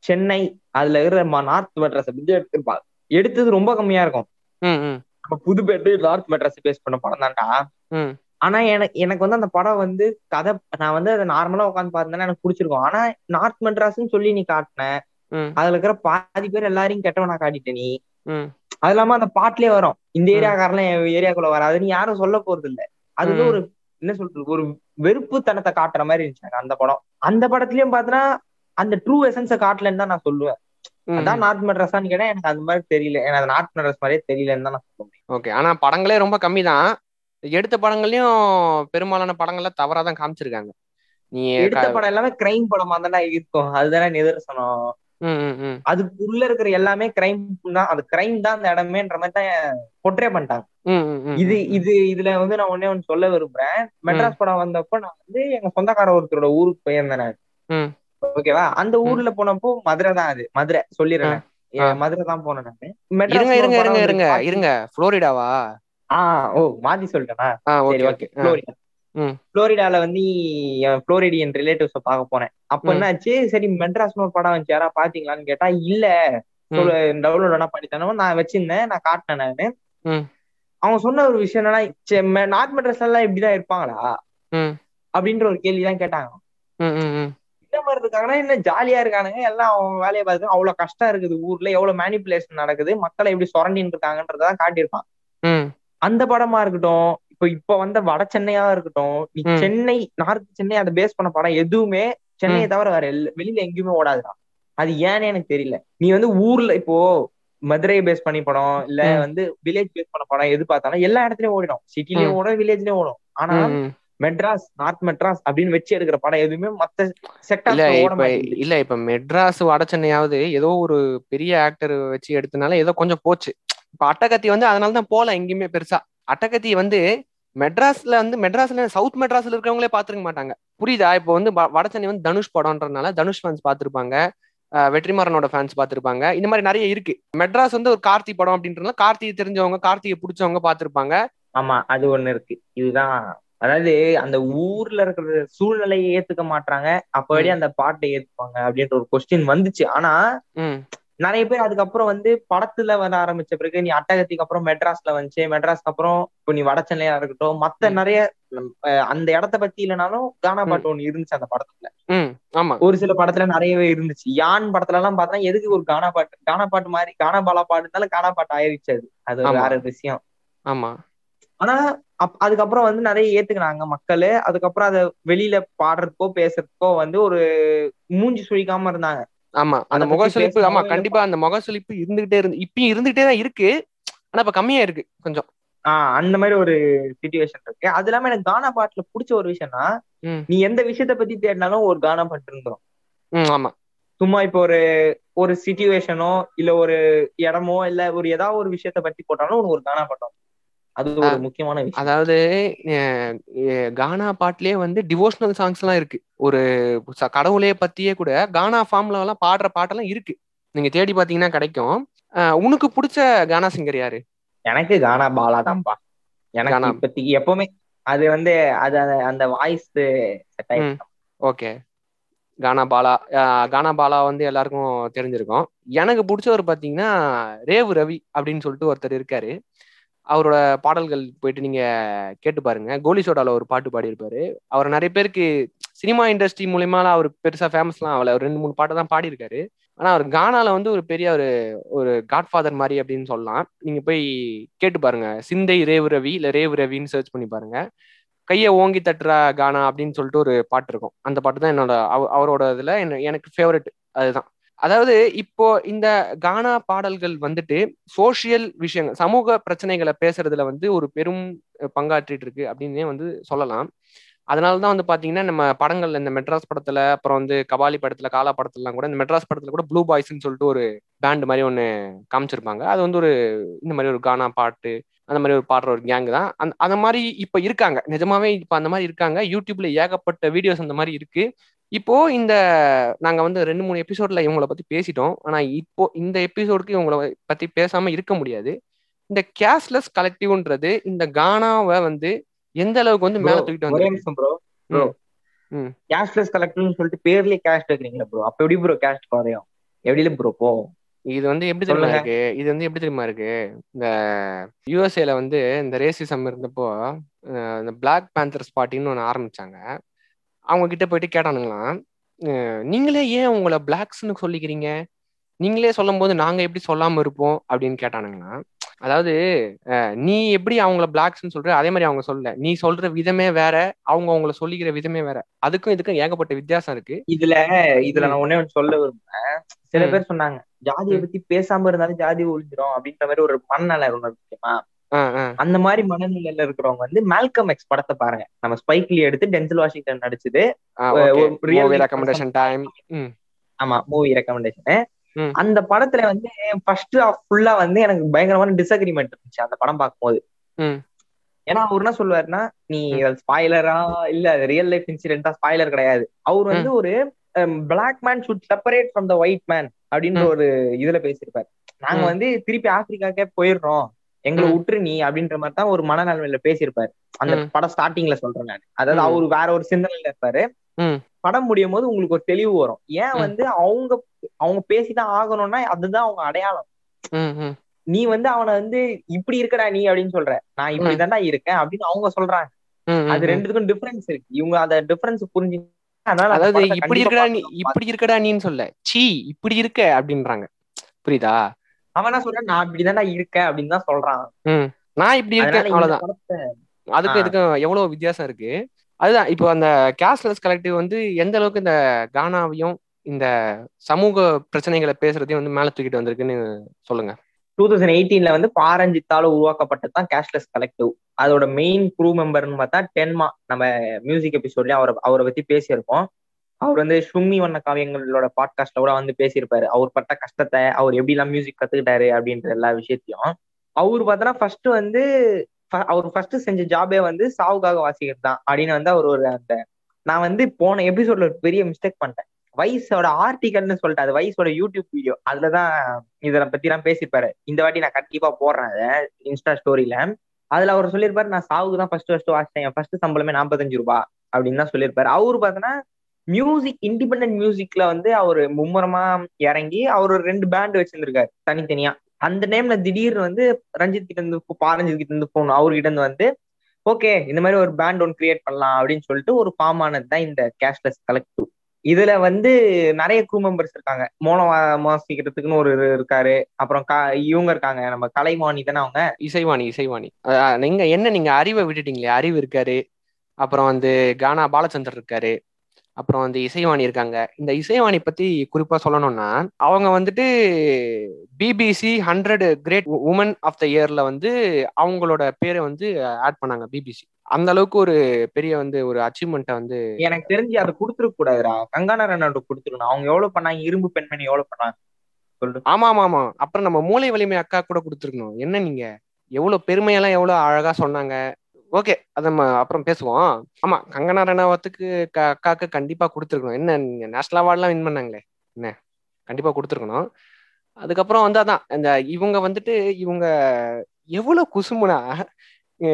சென்னை அதுல இருக்கிற நார்த் மெட்ராஸ் பத்தி எடுத்திருப்பாங்க எடுத்தது ரொம்ப கம்மியா இருக்கும். நம்ம புதுப்பேட்டு நார்த் மெட்ராஸ் பேஸ் பண்ண படம் தான்டா. ஆனா எனக்கு எனக்கு வந்து அந்த படம் வந்து கதை நான் வந்து அதை நார்மலா உட்காந்து பார்த்தேன்னா எனக்கு பிடிச்சிருக்கும். ஆனா நார்த் மெட்ராஸ்ன்னு சொல்லி நீ காட்டின அதுல இருக்கிற பாதி பேர் எல்லாரையும் கெட்டவனா காட்டிட்ட நீ. அது இல்லாம அந்த பாட்டுலயே வரும். இந்த ஏரியாக்காரெல்லாம் என் ஏரியாக்குள்ள வராதுன்னு யாரும் சொல்ல போறது இல்ல அது வந்து ம். ஒரு என்ன சொல்றது ஒரு வெறுப்பு தனத்தை காட்டுற மாதிரி இருந்துச்சு எனக்கு அந்த படம். அந்த படத்துலயும் பாத்தீங்கன்னா அந்த ட்ரூ எசன்ஸ காட்டலன்னு தான் நான் சொல்லுவேன். அதான் நார்த் மெட்ராஸான்னு கேட்டா எனக்கு அந்த மாதிரி தெரியல. எனக்கு அது நார்த் மெட்ராஸ் மாதிரியே தெரியலன்னு தான் நான் சொல்ல முடியும். ஓகே. ஆனா படங்களே ரொம்ப கம்மி தான் எடுத்த படங்கள்லயும் பெரும்பாலான படங்கள்ல தவறா தான் காமிச்சிருக்காங்க. நீ எடுத்த படம் எல்லாமே கிரைம் படமா தானே இருக்கும். அதுதானே நிதர்சனம். அதுக்குள்ள இருக்கிற எல்லாமே கிரைம் தான். அது கிரைம் தான் அந்த இடமேன்ற மாதிரி தான் பொட்ரே பண்ணிட்டாங்க. இது இது இதுல வந்து நான் ஒன்னே ஒன்னு சொல்ல விரும்புறேன். மெட்ராஸ் படம் வந்தப்போ நான் வந்து எங்க சொந்தக்கார ஒருத்தரோட ஊருக்கு போயிருந்தேன். ஓகேவா? அந்த ஊர்ல போனப்போ மதுரை தான் அது. மதுரை சொல்லிடுறேன். மதுரை தான் போனேன் நானு. இருங்க மெட்ராஸ்ல இருங்க இருங்க. இருங்க. இருங்க. புளோரிடாவா ஆ ஓ மாத்தி சொல்லிட்டேனா? சரி ஓகே புளோரிடா. புளோரிடால வந்து என் புளோரிடியன் ரிலேட்டிவ்ஸ பார்க்க போனேன் அப்ப. என்னாச்சு? சரி மெட்ராஸ்னு ஒரு படம் வந்துச்சு. யாரா பாத்தீங்களான்னு கேட்டா இல்ல. டவுன்லோட் வேணா பண்ணி நான் வச்சிருந்தேன். நான் காட்டினேன் நானு. அவங்க சொன்ன ஒரு விஷயம் என்னன்னா நார்த் மெட்ராஸ்ல எல்லாம் இப்படிதான் இருப்பாங்களா? அப்படின்ற ஒரு கேள்விதான் கேட்டாங்க. இந்த மாதிரி இருக்காங்கன்னா என்ன ஜாலியா இருக்கானுங்க. எல்லாம் அவங்க வேலையை பார்த்து அவ்வளவு கஷ்டம் இருக்குது ஊர்ல. எவ்வளவு மேனிப்புலேஷன் நடக்குது. மக்களை எப்படி சுரண்டின்னு இருக்காங்கன்றதான் காட்டியிருப்பான் அந்த படமா இருக்கட்டும் இப்போ இப்ப வந்த வட சென்னையா இருக்கட்டும் நீ. சென்னை நார்த் சென்னை அதை பேஸ் பண்ண படம் எதுவுமே சென்னையை தவிர வேற வெளியில எங்கேயுமே ஓடாதுடா அது ஏன்னு எனக்கு தெரியல நீ வந்து ஊர்ல இப்போ மதுரையை பேஸ் பண்ணி படம் இல்ல. வந்து வில்லேஜ் பேஸ் பண்ண படம் எது பார்த்தாலும் எல்லா இடத்துலயும் ஓடிடும் சிட்டிலயும். ஓடும் வில்லேஜ்லயும் ஓடும் ஆனா. மெட்ராஸ் நார்த் மெட்ராஸ் அப்படின்னு வச்சு எடுக்கிற படம் எதுவுமே மத்த ஓட மாட்டேங்குது இல்ல இப்ப மெட்ராஸ் வட சென்னையாவது ஏதோ ஒரு பெரிய ஆக்டர் வச்சு எடுத்தனால ஏதோ கொஞ்சம் போச்சு இப்ப அட்டகத்தி வந்து அதனால தான் போல எங்கேயுமே பெருசா அட்டகத்தி வந்து மெட்ராஸ்ல வந்து மெட்ராஸ்ல சவுத் மெட்ராஸ்ல இருக்கவங்களே பாத்துருக்க மாட்டாங்க. புரியுதா? இப்போ வந்து வ- வட சென்னை வந்து தனுஷ் படம்ன்றதுனால தனுஷ் ஃபேன்ஸ் பார்த்திருப்பாங்க அஹ் வெற்றிமாறனோட ஃபேன்ஸ் பார்த்திருப்பாங்க இந்த மாதிரி நிறைய இருக்கு. மெட்ராஸ் வந்து ஒரு கார்த்தி படம் அப்படின்றதுனால கார்த்திகை தெரிஞ்சவங்க கார்த்திகை பிடிச்சவங்க பார்த்திருப்பாங்க ஆமா அது ஒண்ணு இருக்கு. இதுதான். அதாவது அந்த ஊர்ல இருக்கிற சூழ்நிலையை ஏத்துக்க மாட்டாங்க அப்படி அந்த பாட்டை ஏத்துப்பாங்க அப்படின்ற ஒரு கொஸ்டின் வந்துச்சு. ஆனா நிறைய பேர் அதுக்கப்புறம் வந்து படத்துல வர ஆரம்பிச்ச பிறகு நீ அட்டகத்திக்கு அப்புறம் மெட்ராஸ்ல வந்துச்சு. மெட்ராஸ்க்கு அப்புறம் இப்போ நீ வட சென்னையா இருக்கட்டும். மத்த. நிறைய அந்த இடத்த பத்தி இல்லைனாலும் கானா பாட்டு ஒண்ணு இருந்துச்சு அந்த படத்துல. ஆமா. ஒரு சில படத்துல நிறையவே இருந்துச்சு. யான் படத்துல எல்லாம் பார்த்தா எதுக்கு ஒரு கானா பாட்டு? கானா பாட்டு மாதிரி கானா பாலா பாட்டுனால கானா பாட்டு ஆயிருச்சு அது. அது. வேற விஷயம். ஆமா. ஆனா அதுக்கப்புறம் வந்து நிறைய ஏத்துக்கினாங்க மக்களு. அதுக்கப்புறம் அத வெளியில பாடுறதுக்கோ பேசுறதுக்கோ வந்து ஒரு மூஞ்சி சுழிக்காம இருந்தாங்க. ஆமா அந்த முக சுளிப்பு ஆமா கண்டிப்பா அந்த முக சுளிப்பு இருந்துகிட்டே இருந்து இப்பயும் இருந்துகிட்டே தான் இருக்கு ஆனா இப்ப கம்மியா இருக்கு கொஞ்சம். ஆஹ் அந்த மாதிரி ஒரு சுச்சுவேஷன் இருக்கு. அது இல்லாம எனக்கு கானா பாட்டுல பிடிச்ச ஒரு விஷயம்னா நீ எந்த விஷயத்த பத்தி தேடினாலும் ஒரு கானா பாட்டு இருந்துரும். ஆமா. சும்மா இப்போ ஒரு ஒரு சுச்சுவேஷனோ இல்ல ஒரு இடமோ இல்ல ஒரு ஏதாவது ஒரு விஷயத்த பத்தி போட்டாலும் உனக்கு ஒரு கானா பாட்டம் அது ஒரு முக்கியமான விஷயம். அதாவது கானா பாட்டுலயே வந்து டிவோஷனல் சாங்ஸ் எல்லாம் இருக்கு. ஒரு கடவுளே பத்தியே கூட கானா ஃபார்ம்ல எல்லாம் பாடுற பாட்டெல்லாம் இருக்கு. நீங்க தேடி பாத்தீங்கன்னா கிடைக்கும். உனக்கு பிடிச்ச கானா சிங்கர் யாரு? எனக்கு கானா பாலா தான்ப்பா. எனக்கு கானா. இப்பத்திக்கு எப்பவுமே அது வந்து அது அந்த வாய்ஸ் ஓகே. கானா பாலா கானா பாலா வந்து எல்லாருக்கும் தெரிஞ்சிருக்கும். எனக்கு பிடிச்சவர் பாத்தீங்கன்னா ரேவு ரவி அப்படின்னு சொல்லிட்டு ஒருத்தர் இருக்காரு. அவரோட பாடல்கள் போயிட்டு நீங்க கேட்டு பாருங்க. கோலி சோடால ஒரு பாட்டு பாடியிருப்பாரு. அவர் நிறைய பேருக்கு சினிமா இண்டஸ்ட்ரி மூலியமால அவர் பெருசா ஃபேமஸ்லாம் ஆகல. ஒரு ரெண்டு மூணு பாட்டு தான் பாடியிருக்காரு. ஆனா அவர் கானால வந்து ஒரு பெரிய ஒரு ஒரு காட்ஃபாதர் மாதிரி அப்படின்னு சொல்லலாம். நீங்க போய் கேட்டு பாருங்க. சிந்தை ரேவு ரவி இல்ல ரேவு ரவின்னு சர்ச் பண்ணி பாருங்க. கையை ஓங்கி தட்டுற கானா அப்படின்னு சொல்லிட்டு ஒரு பாட்டு இருக்கும். அந்த பாட்டு தான் என்னோட அவ- அவரோட இதுல என்ன- எனக்கு ஃபேவரட் அதுதான். அதாவது இப்போ இந்த கானா பாடல்கள் வந்துட்டு சோஷியல் விஷயங்கள் சமூக பிரச்சனைகளை பேசுறதுல வந்து ஒரு பெரும் பங்காற்றிட்டு இருக்கு அப்படின்னே வந்து சொல்லலாம். அதனால தான் வந்து பாத்தீங்கன்னா நம்ம படங்கள்ல இந்த மெட்ராஸ் படத்துல அப்புறம் வந்து கபாலி படத்துல காலா படத்துலலாம் கூட இந்த மெட்ராஸ் படத்துல கூட ப்ளூ பாய்ஸ்ன்னு சொல்லிட்டு ஒரு பேண்ட் மாதிரி ஒன்று காமிச்சிருப்பாங்க. அது வந்து ஒரு இந்த மாதிரி ஒரு கானா பாட்டு அந்த மாதிரி ஒரு பாடுற ஒரு கேங் தான். அந்த அந்த மாதிரி இப்ப இருக்காங்க. நிஜமாவே இப்ப அந்த மாதிரி இருக்காங்க. யூடியூப்ல ஏகப்பட்ட வீடியோஸ் அந்த மாதிரி இருக்கு. இப்போ இந்த நாங்க வந்து ரெண்டு மூணு எபிசோட்ல இவங்கள பத்தி பேசிட்டோம். ஆனா இப்போ இந்த எபிசோடுக்கு இவங்கள பத்தி பேசாம இருக்க முடியாது. இந்த கேஷ்லெஸ் கலெக்டிவ்ன்றது இந்த கானாவை வந்து எந்த அளவுக்கு வந்து மேல தூக்கிட்டு வந்து ப்ரோ ப்ரோ. கேஷ்லெஸ் கலெக்டர்னு சொல்லிட்டு பேர்லயே கேஷ் வைக்கிறீங்களா ப்ரோ அப்ப எப்படி ப்ரோ கேஷ் குறையும்? எப்படில ப்ரோ போகும் இது வந்து எப்படி தெரியுமா. இருக்கு? இது வந்து எப்படி தெரியுமா இருக்கு? இந்த யூஎஸ்ஏல வந்து இந்த ரேசிசம் இருந்தப்போ இந்த பிளாக் பேந்தர்ஸ் பார்ட்டின்னு ஒன்று ஆரம்பிச்சாங்க. அவங்க கிட்ட போயிட்டு கேட்டானுங்களாம் நீங்களே ஏன் உங்களை பிளாக்ஸ்னு சொல்லிக்கிறீங்க? நீங்களே சொல்லும் போது நாங்க எப்படி சொல்லாம இருப்போம்? அப்படின்னு கேட்டானுங்களாம் அதாவது நீ எப்படி அவங்கள பிளாக்ஸ்னு சொல்ற? அதே மாதிரி அவங்க சொல்லல. நீ சொல்ற விதமே வேற அவங்க அவங்கள சொல்லிக்கிற விதமே வேற. அதுக்கும் இதுக்கும் ஏகப்பட்ட வித்தியாசம் இருக்கு. இதுல இதுல நான் ஒண்ணே ஒண்ணு சொல்ல விரும்புறேன். சில. பேர் சொன்னாங்க ஜாதியை பத்தி பேசாம இருந்தாலும் ஜாதி ஒழிஞ்சிரும் அப்படின்ற மாதிரி ஒரு மனநல ஆஹ் ஆஹ் அந்த மாதிரி மனநிலையில இருக்கிறவங்க வந்து மேல்கம் எக்ஸ் படத்தை பாருங்க. நம்ம ஸ்பைக்லி எடுத்து டென்சில் வாஷிங்டன் நடிச்சது. ரெக்கமெண்டேஷன் டைம் ஆமா மூவி ரெக்கமெண்டேஷன். அந்த படத்துல வந்து ஃபர்ஸ்ட் ஃபுல்லா வந்து எனக்கு பயங்கரமான டிஸ்அக்ரிமெண்ட் இருந்துச்சு அந்த படம் பார்க்கும்போது. ஏன்னா அவர் என்ன சொல்லுவாருன்னா நீ ஸ்பாய்லரா இல்ல ரியல் லைஃப் இன்சிடென்டா ஸ்பாய்லர் கிடையாது. அவர் வந்து ஒரு black man should separate from the white man அப்படின்ற. ஒரு இதுல பேசியிருப்பாரு. நாங்க. வந்து திருப்பி ஆப்பிரிக்காக்கே போயிடுறோம். எங்களை. விட்டுரு நீ அப்படின்ற மாதிரி தான் ஒரு மனநிலைமையில பேசியிருப்பாரு அந்த. படம் ஸ்டார்டிங்ல சொல்றேன் நான் அதாவது. அவரு வேற ஒரு சிந்தனையில இருப்பாரு. படம் முடியும் போது உங்களுக்கு ஒரு தெளிவு வரும் ஏன். வந்து அவங்க அவங்க பேசிதான் ஆகணும்னா அதுதான் அவங்க அடையாளம் நீ வந்து அவனை வந்து இப்படி இருக்கடா நீ அப்படின்னு சொல்ற நான் இப்படி தான்டா இருக்கேன் அப்படின்னு அவங்க சொல்றாங்க அது. ரெண்டுத்துக்கும் டிஃபரன்ஸ் இருக்கு இவங்க அந்த டிஃபரன்ஸ் புரிஞ்சு அதாவது இப்படி இருக்கடா நீ. இப்படி இருக்கடா நீன்னு சொல்ல சீ இப்படி இருக்க அப்படின்றாங்க புரியுதா அவன் என்ன சொல்றான் நான் இப்படிதான்டா இருக்கேன் அப்படின்னு தான் சொல்றான். நான் இப்படி இருக்கேன் அவ்வளவுதான். ஆ. இதுக்கும் எவ்வளவு வித்தியாசம் இருக்கு? அதுதான் இப்போ அந்த கேஷ்லெஸ் கலெக்டிவ் வந்து எந்த அளவுக்கு இந்த கானாவையும் இந்த சமூக பிரச்சனைகளை பேசுறதையும் வந்து மேல தூக்கிட்டு வந்திருக்குன்னு சொல்லுங்க. டூ தௌசண்ட் எயிட்டீன்ல வந்து பாரஞ்சித்தால உருவாக்கப்பட்டது தான் கேஷ்லெஸ் கலெக்டிவ் அதோட மெயின் க்ரூ மெம்பர்னு பார்த்தா டென்மா நம்ம மியூசிக் எபிசோட்லயும் அவரை அவரை பத்தி பேசியிருக்கோம் அவர் வந்து சும்மி வண்ண காவியங்களோட பாட்காஸ்ட்ல கூட வந்து பேசியிருப்பாரு. அவர் பட்ட கஷ்டத்தை அவர் எப்படி எல்லாம் மியூசிக் கத்துக்கிட்டாரு அப்படின்ற எல்லா விஷயத்தையும். அவர் பார்த்தோன்னா ஃபர்ஸ்ட் வந்து அவர் ஃபர்ஸ்ட் செஞ்ச ஜாபே வந்து சாவுக்காக வாசிக்கிறது தான் அப்படின்னு வந்து அவர் ஒரு அந்த நான் வந்து போன எபிசோட்ல ஒரு பெரிய மிஸ்டேக் பண்ணிட்டேன். வைஸோட ஆர்டிகல்னு சொல்லிட்டு அது வைஸோட யூடியூப் வீடியோ அதுலதான் இதை பத்தி எல்லாம் பேசியிருப்பாரு. இந்த வாட்டி நான் கண்டிப்பா போடுறேன் அதை இன்ஸ்டா ஸ்டோரியில அதுல அவர் சொல்லியிருப்பாரு நான் சாவுக்கு தான் ஃபர்ஸ்ட் ஃபர்ஸ்ட் வாசித்தேன் என் ஃபர்ஸ்ட் சம்பளமே நாற்பத்தஞ்சு ரூபாய் அப்படின்னு தான் சொல்லியிருப்பாரு. அவரு பார்த்தோன்னா மியூசிக் இண்டிபெண்டன்ட் மியூசிக்ல வந்து அவர் மும்முரமா இறங்கி அவர் ஒரு ரெண்டு பேண்ட் வச்சிருந்திருக்காரு தனித்தனியா. அந்த டைம்ல திடீர்னு வந்து ரஞ்சித் கிட்ட இருந்து பாரஞ்சித் கிட்ட இருந்து போகணும் அவர்கிட்ட இருந்து வந்து ஓகே இந்த மாதிரி ஒரு பேண்ட் ஒன்று கிரியேட் பண்ணலாம் அப்படின்னு சொல்லிட்டு ஒரு ஃபார்ம் ஆனது தான் இந்த கேஷ்லெஸ் கலெக்டிவ் இதுல வந்து நிறைய க்ரூ மெம்பர்ஸ் இருக்காங்க. மோனோ வாசிக்கிறதுக்குன்னு ஒரு இருக்காரு. அப்புறம் இவங்க இருக்காங்க. நம்ம கலைவாணி தானே அவங்க? இசைவாணி இசைவாணி. நீங்க என்ன நீங்க அறிவை விட்டுட்டீங்களே? அறிவு இருக்காரு. அப்புறம் வந்து கானா பாலச்சந்தர் இருக்காரு. அப்புறம் வந்து இசைவாணி இருக்காங்க. இந்த இசைவாணி பத்தி குறிப்பா சொல்லணும்னா அவங்க வந்துட்டு BBC hundred great women of the இயர்ல வந்து அவங்களோட பேரை வந்து ஆட் பண்ணாங்க பிபிசி அந்த அளவுக்கு ஒரு பெரிய வந்து ஒரு அச்சீவ்மெண்ட்டை வந்து எனக்கு தெரிஞ்சு அதை கொடுத்துருக்க கூடாதுடா. கங்கானா ரன்னாட்டு கொடுத்துருக்கணும். அவங்க எவ்வளவு பண்ணாங்க? இரும்பு பெண்மணி எவ்வளவு பண்ணாங்க? சொல்லு. ஆமா ஆமா ஆமா அப்புறம் நம்ம மூளை வலிமை அக்கா கூட கொடுத்துருக்கணும். என்ன நீங்க? எவ்வளவு பெருமையெல்லாம் எவ்வளவு அழகா சொன்னாங்க. ஓகே அதை நம்ம அப்புறம் பேசுவோம். ஆமா கங்கனா ரணாவத்துக்கு க- அக்காக்கு கண்டிப்பா கொடுத்துருக்கணும். என்ன நீங்க நேஷனல் அவார்ட்லாம் வின் பண்ணாங்களே? என்ன? கண்டிப்பா கொடுத்துருக்கணும். அதுக்கப்புறம் வந்து அதான் இந்த இவங்க வந்துட்டு இவங்க எவ்வளவு குசுமுனா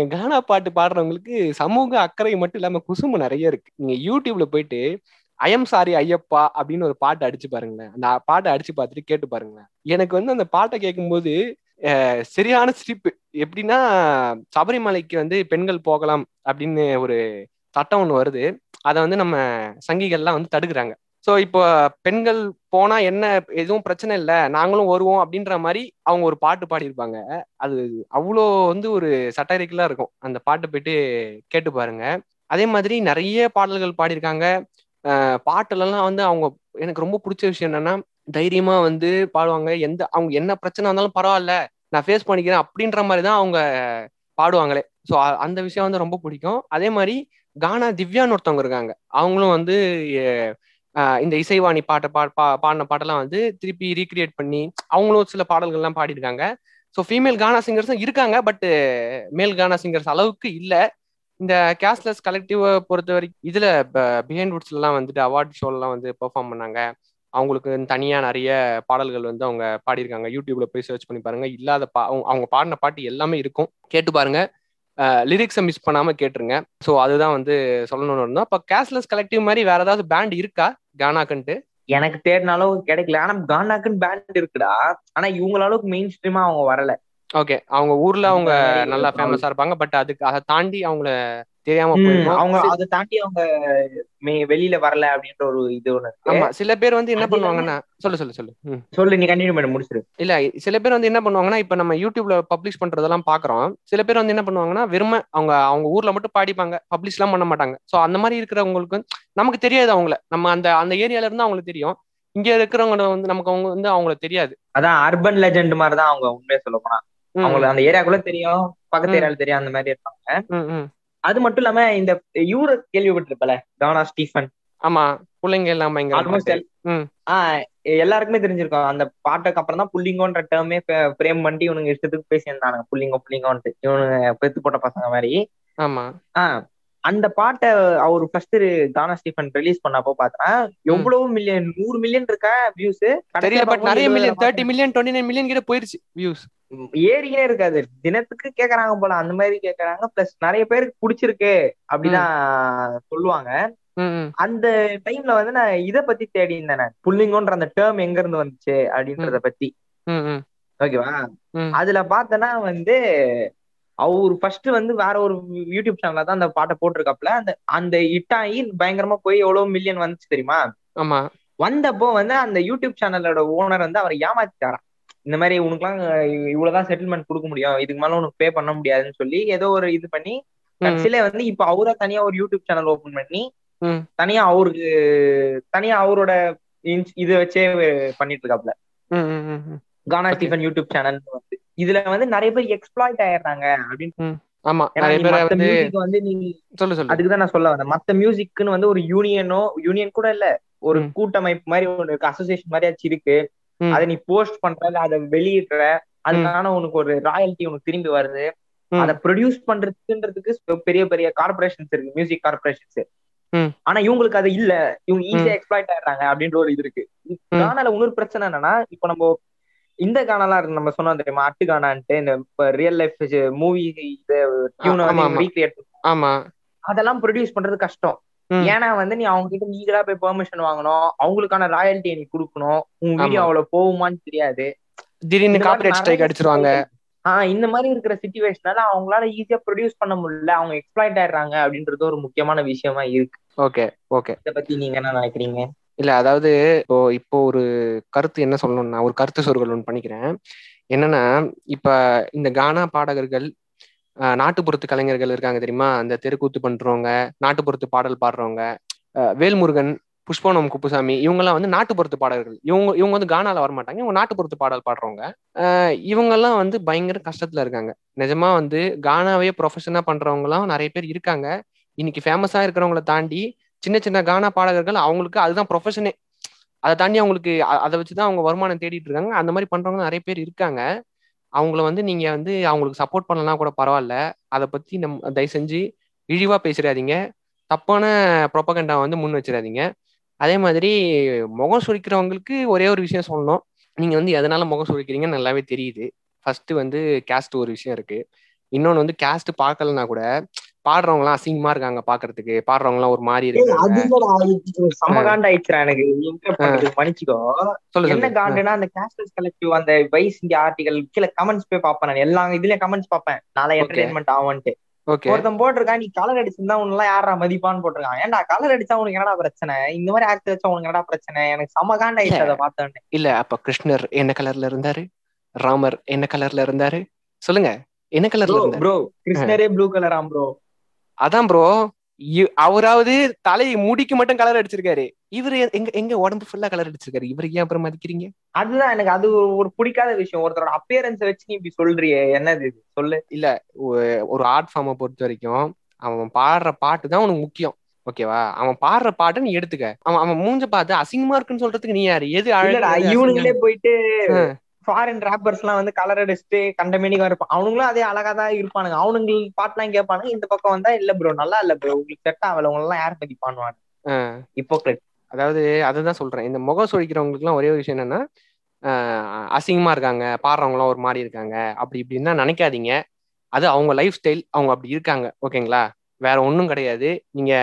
கானா பாட்டு பாடுறவங்களுக்கு சமூக அக்கறை மட்டும் இல்லாம குசும்பு நிறைய இருக்கு. நீங்க யூடியூப்ல போயிட்டு ஐஎம் சாரி ஐயப்பா அப்படின்னு ஒரு பாட்டு அடிச்சு பாருங்களேன். அந்த பாட்டை அடிச்சு பார்த்துட்டு கேட்டு பாருங்களேன். எனக்கு வந்து அந்த பாட்டை கேட்கும்போது சரியான சிரிப்பு. எப்படின்னா சபரிமலைக்கு வந்து பெண்கள் போகலாம் அப்படின்னு ஒரு சட்டம் ஒன்று வருது. அதை வந்து நம்ம சங்கிகள்லாம் வந்து தடுக்கிறாங்க. ஸோ இப்போ பெண்கள் போனா என்ன எதுவும் பிரச்சனை இல்லை நாங்களும் வருவோம் அப்படின்ற மாதிரி அவங்க ஒரு பாட்டு பாடியிருப்பாங்க. அது அவ்வளோ வந்து ஒரு சட்டரிக்கலா இருக்கும். அந்த பாட்டு போயிட்டு கேட்டு பாருங்க. அதே மாதிரி நிறைய பாடல்கள் பாடியிருக்காங்க. பாட்டுலலாம் வந்து அவங்க எனக்கு ரொம்ப பிடிச்ச விஷயம் என்னன்னா தைரியமா வந்து பாடுவாங்க. எந்த அவங்க என்ன பிரச்சனை வந்தாலும் பரவாயில்ல நான் ஃபேஸ் பண்ணிக்கிறேன் அப்படின்ற மாதிரி தான் அவங்க பாடுவாங்களே. ஸோ அந்த விஷயம் வந்து ரொம்ப பிடிக்கும். அதே மாதிரி கானா திவ்யான்னு ஒருத்தவங்க இருக்காங்க. அவங்களும் வந்து இந்த இசைவாணி பாட்டை பா பா பாடின பாட்டெல்லாம் வந்து திருப்பி ரீக்ரியேட் பண்ணி அவங்களும் சில பாடல்கள்லாம் பாடிருக்காங்க ஸோ ஃபீமேல் கானா சிங்கர்ஸும் இருக்காங்க பட்டு மேல் கானா சிங்கர்ஸ் அளவுக்கு இல்லை. இந்த கேஷ்லெஸ் கலெக்டிவை பொறுத்த வரைக்கும் இதில் பிஹைண்ட் வுட்ஸ்லாம் வந்துட்டு அவார்ட் ஷோலாம் வந்து பெர்ஃபார்ம் பண்ணாங்க. அவங்களுக்கு தனியா நிறைய பாடல்கள் வந்து அவங்க பாடியிருக்காங்க. யூடியூப்ல போய் சர்ச் பண்ணி பாருங்க. இல்லாத பா அவங்க பாடின பாட்டு எல்லாமே இருக்கும். கேட்டு பாருங்க. லிரிக்ஸை மிஸ் பண்ணாம கேட்டுருங்க. ஸோ அதுதான் வந்து சொல்லணும்னு இருந்தோம். அப்போ கேஷ்லெஸ் கலெக்டிவ் மாதிரி வேற ஏதாவது பேண்ட் இருக்கா? கானாக்குன்ட்டு எனக்கு தேடின அளவுக்கு கிடைக்கல. ஆனா கானாக்குன்னு பேண்ட் இருக்குடா. ஆனா இவங்கள அளவுக்கு மெயின் ஸ்ட்ரீமா அவங்க வரல. ஓகே அவங்க ஊர்ல அவங்க நல்லா ஃபேமஸா இருப்பாங்க. பட் அதுக்கு அதை தாண்டி அவங்கள தெரியாம போயிருக்கும். அவங்க அதை தாண்டி அவங்க மே- வெளியில வரல அப்படின்ற ஒரு இது ஒண்ணு ஆமா சில பேர் வந்து என்ன பண்ணுவாங்கன்னா சொல்லு சொல்லு சொல்லு. சொல்லு நீ கண்டினியூ பண்ண முடிச்சிரு. இல்ல சில பேர் வந்து என்ன பண்ணுவாங்கன்னா இப்ப நம்ம யூடியூப்ல பப்ளிஷ் பண்றதெல்லாம் பாக்குறோம். சில பேர் வந்து என்ன பண்ணுவாங்கன்னா வெறும அவங்க அவங்க ஊர்ல மட்டும் பாடிப்பாங்க. பப்ளிஷ் எல்லாம் பண்ண மாட்டாங்க. சோ அந்த மாதிரி இருக்கிறவங்களுக்கு நமக்கு தெரியாது அவங்கள. நம்ம அந்த அந்த ஏரியால இருந்து அவங்களுக்கு தெரியும். இங்க இருக்கிறவங்க வந்து நமக்கு அவங்க வந்து அவங்களுக்கு தெரியாது. அதான் அர்பன் லெஜெண்ட் மாதிரி தான் அவங்க உண்மையை சொல்ல போனா அவங்களுக்கு அந்த ஏரியாக்குள்ள தெரியும் பக்கத்து. ஏரியால தெரியும் அந்த மாதிரி இருப்பாங்க. அது மட்டும் இல்லாம இந்த இவர கேள்விப்பட்டிருப்பல டானா ஸ்டீஃபன். ஆமா பிள்ளைங்க எல்லாம் எல்லாருக்குமே தெரிஞ்சிருக்கும். அந்த பாட்டுக்கு அப்புறம் தான் புள்ளிங்கோன்ற டேர்மே பிரேம் பண்ணி இவனுங்க இஷ்டத்துக்கு பேசியிருந்தானுங்க. புள்ளிங்கோ புள்ளிங்கோன்ட்டு. இவனுங்க பெத்து போட்ட பசங்க மாதிரி. ஆமா. ஆஹ் அந்த பாட்டை அவர் ஃபர்ஸ்ட் தானா ஸ்டீஃபன் ரிலீஸ் பண்ணப்போ பார்த்தா எவ்வளவு மில்லியன் நூறு மில்லியன் இருக்கா வியூஸ் தெரியல பட் நிறைய million thirty million twenty nine million கிட்ட போயிருச்சு வியூஸ் ஏறிக்கினே இருக்காது. தினத்துக்கு கேக்குறாங்க போல அந்த மாதிரி கேக்குறாங்க. பிளஸ் நிறைய பேருக்கு பிடிச்சிருக்கு அப்படிதான் சொல்லுவாங்க. அந்த டைம்ல வந்து நான் இத பத்தி தேடி இருந்தேன் புல்லிங்கோன்ற அந்த டேர்ம் எங்க இருந்து வந்துச்சு அப்படின்றத பத்தி. ஓகேவா. அதுல பார்த்தனா வந்து அவர் ஃபர்ஸ்ட் வந்து வேற ஒரு யூடியூப் சேனல்ல தான் அந்த பாட்டை போட்டிருக்காப்ல அந்த அந்த ஹிட் ஆகி பயங்கரமா போய் எவ்வளவு மில்லியன் வந்துச்சு தெரியுமா? ஆமா. வந்தப்போ வந்து அந்த யூடியூப் சேனலோட ஓனர் வந்து அவரை ஏமாத்திட்டாராம். இந்த மாதிரி உனக்குலாம் இவ்வளவுதான் செட்டில்மெண்ட் கொடுக்க முடியும். இதுக்கு மேல உனக்கு பே பண்ண முடியாதுன்னு சொல்லி ஏதோ ஒரு இது பண்ணி கடைசியில வந்து இப்ப அவரா தனியா ஒரு யூடியூப் சேனல் ஓபன் பண்ணி. தனியா அவருக்கு தனியா அவரோட இது வச்சே பண்ணிட்டு இருக்காப்ல. கானா. ஸ்டீஃபன் யூடியூப் சேனல் வந்து. இதுல வந்து நிறைய பேர் எக்ஸ்ப்ளாய்ட் ஆயிடுறாங்க அப்படின்னு ஆமா வந்து நீ சொல்லு சொல்லு. நான் சொல்ல வந்தேன். மத்த மியூசிக்னு வந்து ஒரு யூனியனோ யூனியன் கூட இல்ல. ஒரு. கூட்டமைப்பு மாதிரி ஒண்ணு இருக்கு அசோசியேஷன் மாதிரியாச்சும் இருக்கு. அதை நீ போஸ்ட் பண்ற அதை வெளியிடுற அதுக்கான உனக்கு ஒரு ராயல்ட்டி உனக்கு திரும்பி வருது. அதை ப்ரொடியூஸ் பண்றதுக்குன்றதுக்கு பெரிய பெரிய கார்பரேஷன்ஸ் இருக்கு மியூசிக் கார்பரேஷன்ஸ். ஆனா இவங்களுக்கு அது இல்ல. இவங்க ஈஸியா எக்ஸ்பிளாய்ட் ஆயிடுறாங்க அப்படின்ற ஒரு இது இருக்கு. ம். கானால இன்னொரு பிரச்சனை என்னன்னா இப்ப நம்ம இந்த கானாலாம் இருக்கு நம்ம சொன்னோம் தெரியுமா? அட்டு கானான்ட்டு இந்த ரியல் லைஃப் மூவி டியூனை ஆமா, அதெல்லாம் ப்ரொடியூஸ் பண்றது கஷ்டம். ஏன்னா வந்து நீ அவங்க கிட்ட நீங்களா போய் பெர்மிஷன் வாங்கணும். அவங்களுக்கான ராயல்ட்டி நீ கொடுக்கணும். உன் வீடியோ. அவ்வளவு போகுமான்னு தெரியாது. திடீர்னு காப்பிரைட் ஸ்ட்ரைக் அடிச்சிருவாங்க. ஆஹ் இந்த மாதிரி இருக்கிற சுச்சுவேஷனால அவங்களால ஈஸியா ப்ரொடியூஸ் பண்ண முடியல. அவங்க எக்ஸ்பிளாய்ட் ஆயிடுறாங்க அப்படின்றது ஒரு முக்கியமான விஷயமா இருக்கு. Okay okay. இத பத்தி நீங்க என்ன நினைக்கிறீங்க? இல்ல அதாவது இப்போ இப்போ ஒரு கருத்து என்ன சொல்லணும்னா ஒரு கருத்து சொருகல் ஒன்று பண்ணிக்கிறேன். என்னன்னா இப்ப இந்த கானா பாடகர்கள் நாட்டுப்புறத்து கலைஞர்கள் இருக்காங்க தெரியுமா? அந்த தெருக்கூத்து பண்றவங்க நாட்டுப்புறத்து பாடல் பாடுறவங்க வேல்முருகன் புஷ்பவனம் குப்புசாமி இவங்கெல்லாம் வந்து நாட்டுப்புறத்து பாடகர்கள். இவங்க இவங்க வந்து கானால வரமாட்டாங்க இவங்க நாட்டுப்புறத்து பாடல் பாடுறவங்க. இவங்கெல்லாம் வந்து பயங்கர கஷ்டத்துல இருக்காங்க. நிஜமா வந்து கானாவே ப்ரொஃபஷனா பண்றவங்கலாம் நிறைய பேர் இருக்காங்க. இன்னைக்கு ஃபேமஸா இருக்கிறவங்கள தாண்டி சின்ன சின்ன கானா பாடகர்கள் அவங்களுக்கு அதுதான் ப்ரொஃபஷனே அதை தாண்டி அவங்களுக்கு அதை அதை வச்சுதான் அவங்க வருமானம் தேடிட்டு இருக்காங்க. அந்த மாதிரி பண்றவங்க நிறைய பேர் இருக்காங்க. அவங்கள வந்து நீங்க வந்து அவங்களுக்கு சப்போர்ட் பண்ணலாம் கூட பரவாயில்ல. அதை பத்தி நம் தயவு செஞ்சு இழிவா பேசிடாதீங்க. தப்பான ப்ரொபகண்டா வந்து முன் வச்சிடாதீங்க. அதே மாதிரி முகம் சுழிக்கிறவங்களுக்கு ஒரே ஒரு விஷயம் சொல்லணும். நீங்க வந்து எதனால முகம் சுழிக்கிறீங்கன்னு நல்லாவே தெரியுது. ஃபர்ஸ்ட் வந்து கேஸ்ட் ஒரு விஷயம் இருக்கு. இன்னொன்று வந்து கேஸ்ட் பார்க்கலனா கூட பாடுறவங்களாம் அசிங்கமா இருக்காங்க பாக்குறதுக்கு. பாடுறவங்களாம் ஒரு மாதிரி இருக்காங்க. சமகாண்ட ஆயிடுச்சுடா எனக்கு. மன்னிச்சுக்கோ. என்ன காண்டுனா அந்த கேஸ்டர்ஸ் கலெக்டிவ் அந்த வைஸ் இந்தியா ஆர்டிகல் கீழே கமெண்ட்ஸ் போய் பார்ப்பேன் நான். எல்லா இதுலயும் கமெண்ட்ஸ் பார்ப்பேன். நாளை என்டர்டைன்மெண்ட் ஓகே ஒருத்தன் போட்டிருக்கான் நீ கலர் அடிச்சிருந்தா உன்னெல்லாம் யாரா மதிப்பான்னு போட்டிருக்கான். ஏன்டா கலர் அடிச்சா உனக்கு என்னடா பிரச்சனை? இந்த மாதிரி ஆக்ட் வச்சா உனக்கு என்னடா பிரச்சனை? எனக்கு சமகாண்ட ஆயிடுச்சு அதை பார்த்தோன்னே. இல்ல அப்ப கிருஷ்ணர் என்ன கலர்ல இருந்தாரு? ராமர் என்ன கலர்ல இருந்தாரு? சொல்லுங்க. என்ன கலர்ல ப்ரோ கிருஷ்ணரே ப்ளூ கலராம் ப்ரோ அதான் ப்ரோ அவராவது தலை முடிக்கு மட்டும் கலர் அடிச்சிருக்காரு. இவரு எங்க எங்க உடம்பு ஃபுல்லா கலர் அடிச்சிருக்காரு? இவரு ஏன் அப்புறம் மதிக்கிறீங்க? அதுதான் எனக்கு அது ஒரு- பிடிக்காத விஷயம். ஒருத்தரோட அப்பியரன்ஸ் வச்சு நீ இப்படி சொல்றியே. என்னது இது? சொல்லு. ஒ- ஒரு ஆர்ட் ஃபார்மை பொறுத்த வரைக்கும் அவன் பாடுற பாட்டு தான் உனக்கு முக்கியம். ஓகேவா அவன் பாடுற பாட்டை நீ எடுத்துக்க. அவன் அவன் மூஞ்ச பார்த்து அசிங்கமா இருக்குன்னு சொல்றதுக்கு நீ யாரு? எது இவனுங்களே? போயிட்டு. ஃபாரின் ராப்பர்ஸ் எல்லாம் வந்து கலர் அடிச்சுட்டு கண்டமேனிக்கா இருப்பான். அவனுங்களும் அதே அழகா தான் இருப்பானுங்க. அவனுங்க பாட்டுலாம் கேட்பானுங்க. இந்த பக்கம் வந்தா இல்ல ப்ரோ நல்லா இல்ல ப்ரோ உங்களுக்கு செட் ஆகல. உங்க எல்லாம் யார் பத்தி பண்ணுவாங்க. இப்போ அதாவது அதுதான் சொல்றேன். இந்த முகம் சுழிக்கிறவங்களுக்குலாம் ஒரே ஒரு விஷயம் என்னன்னா அசிங்கமா இருக்காங்க. பாடுறவங்களாம் ஒரு மாதிரி இருக்காங்க. அப்படி இப்படின்னு தான் நினைக்காதீங்க. அது அவங்க லைஃப் ஸ்டைல் அவங்க அப்படி இருக்காங்க. ஓகேங்களா? வேற ஒன்றும் கிடையாது. நீங்க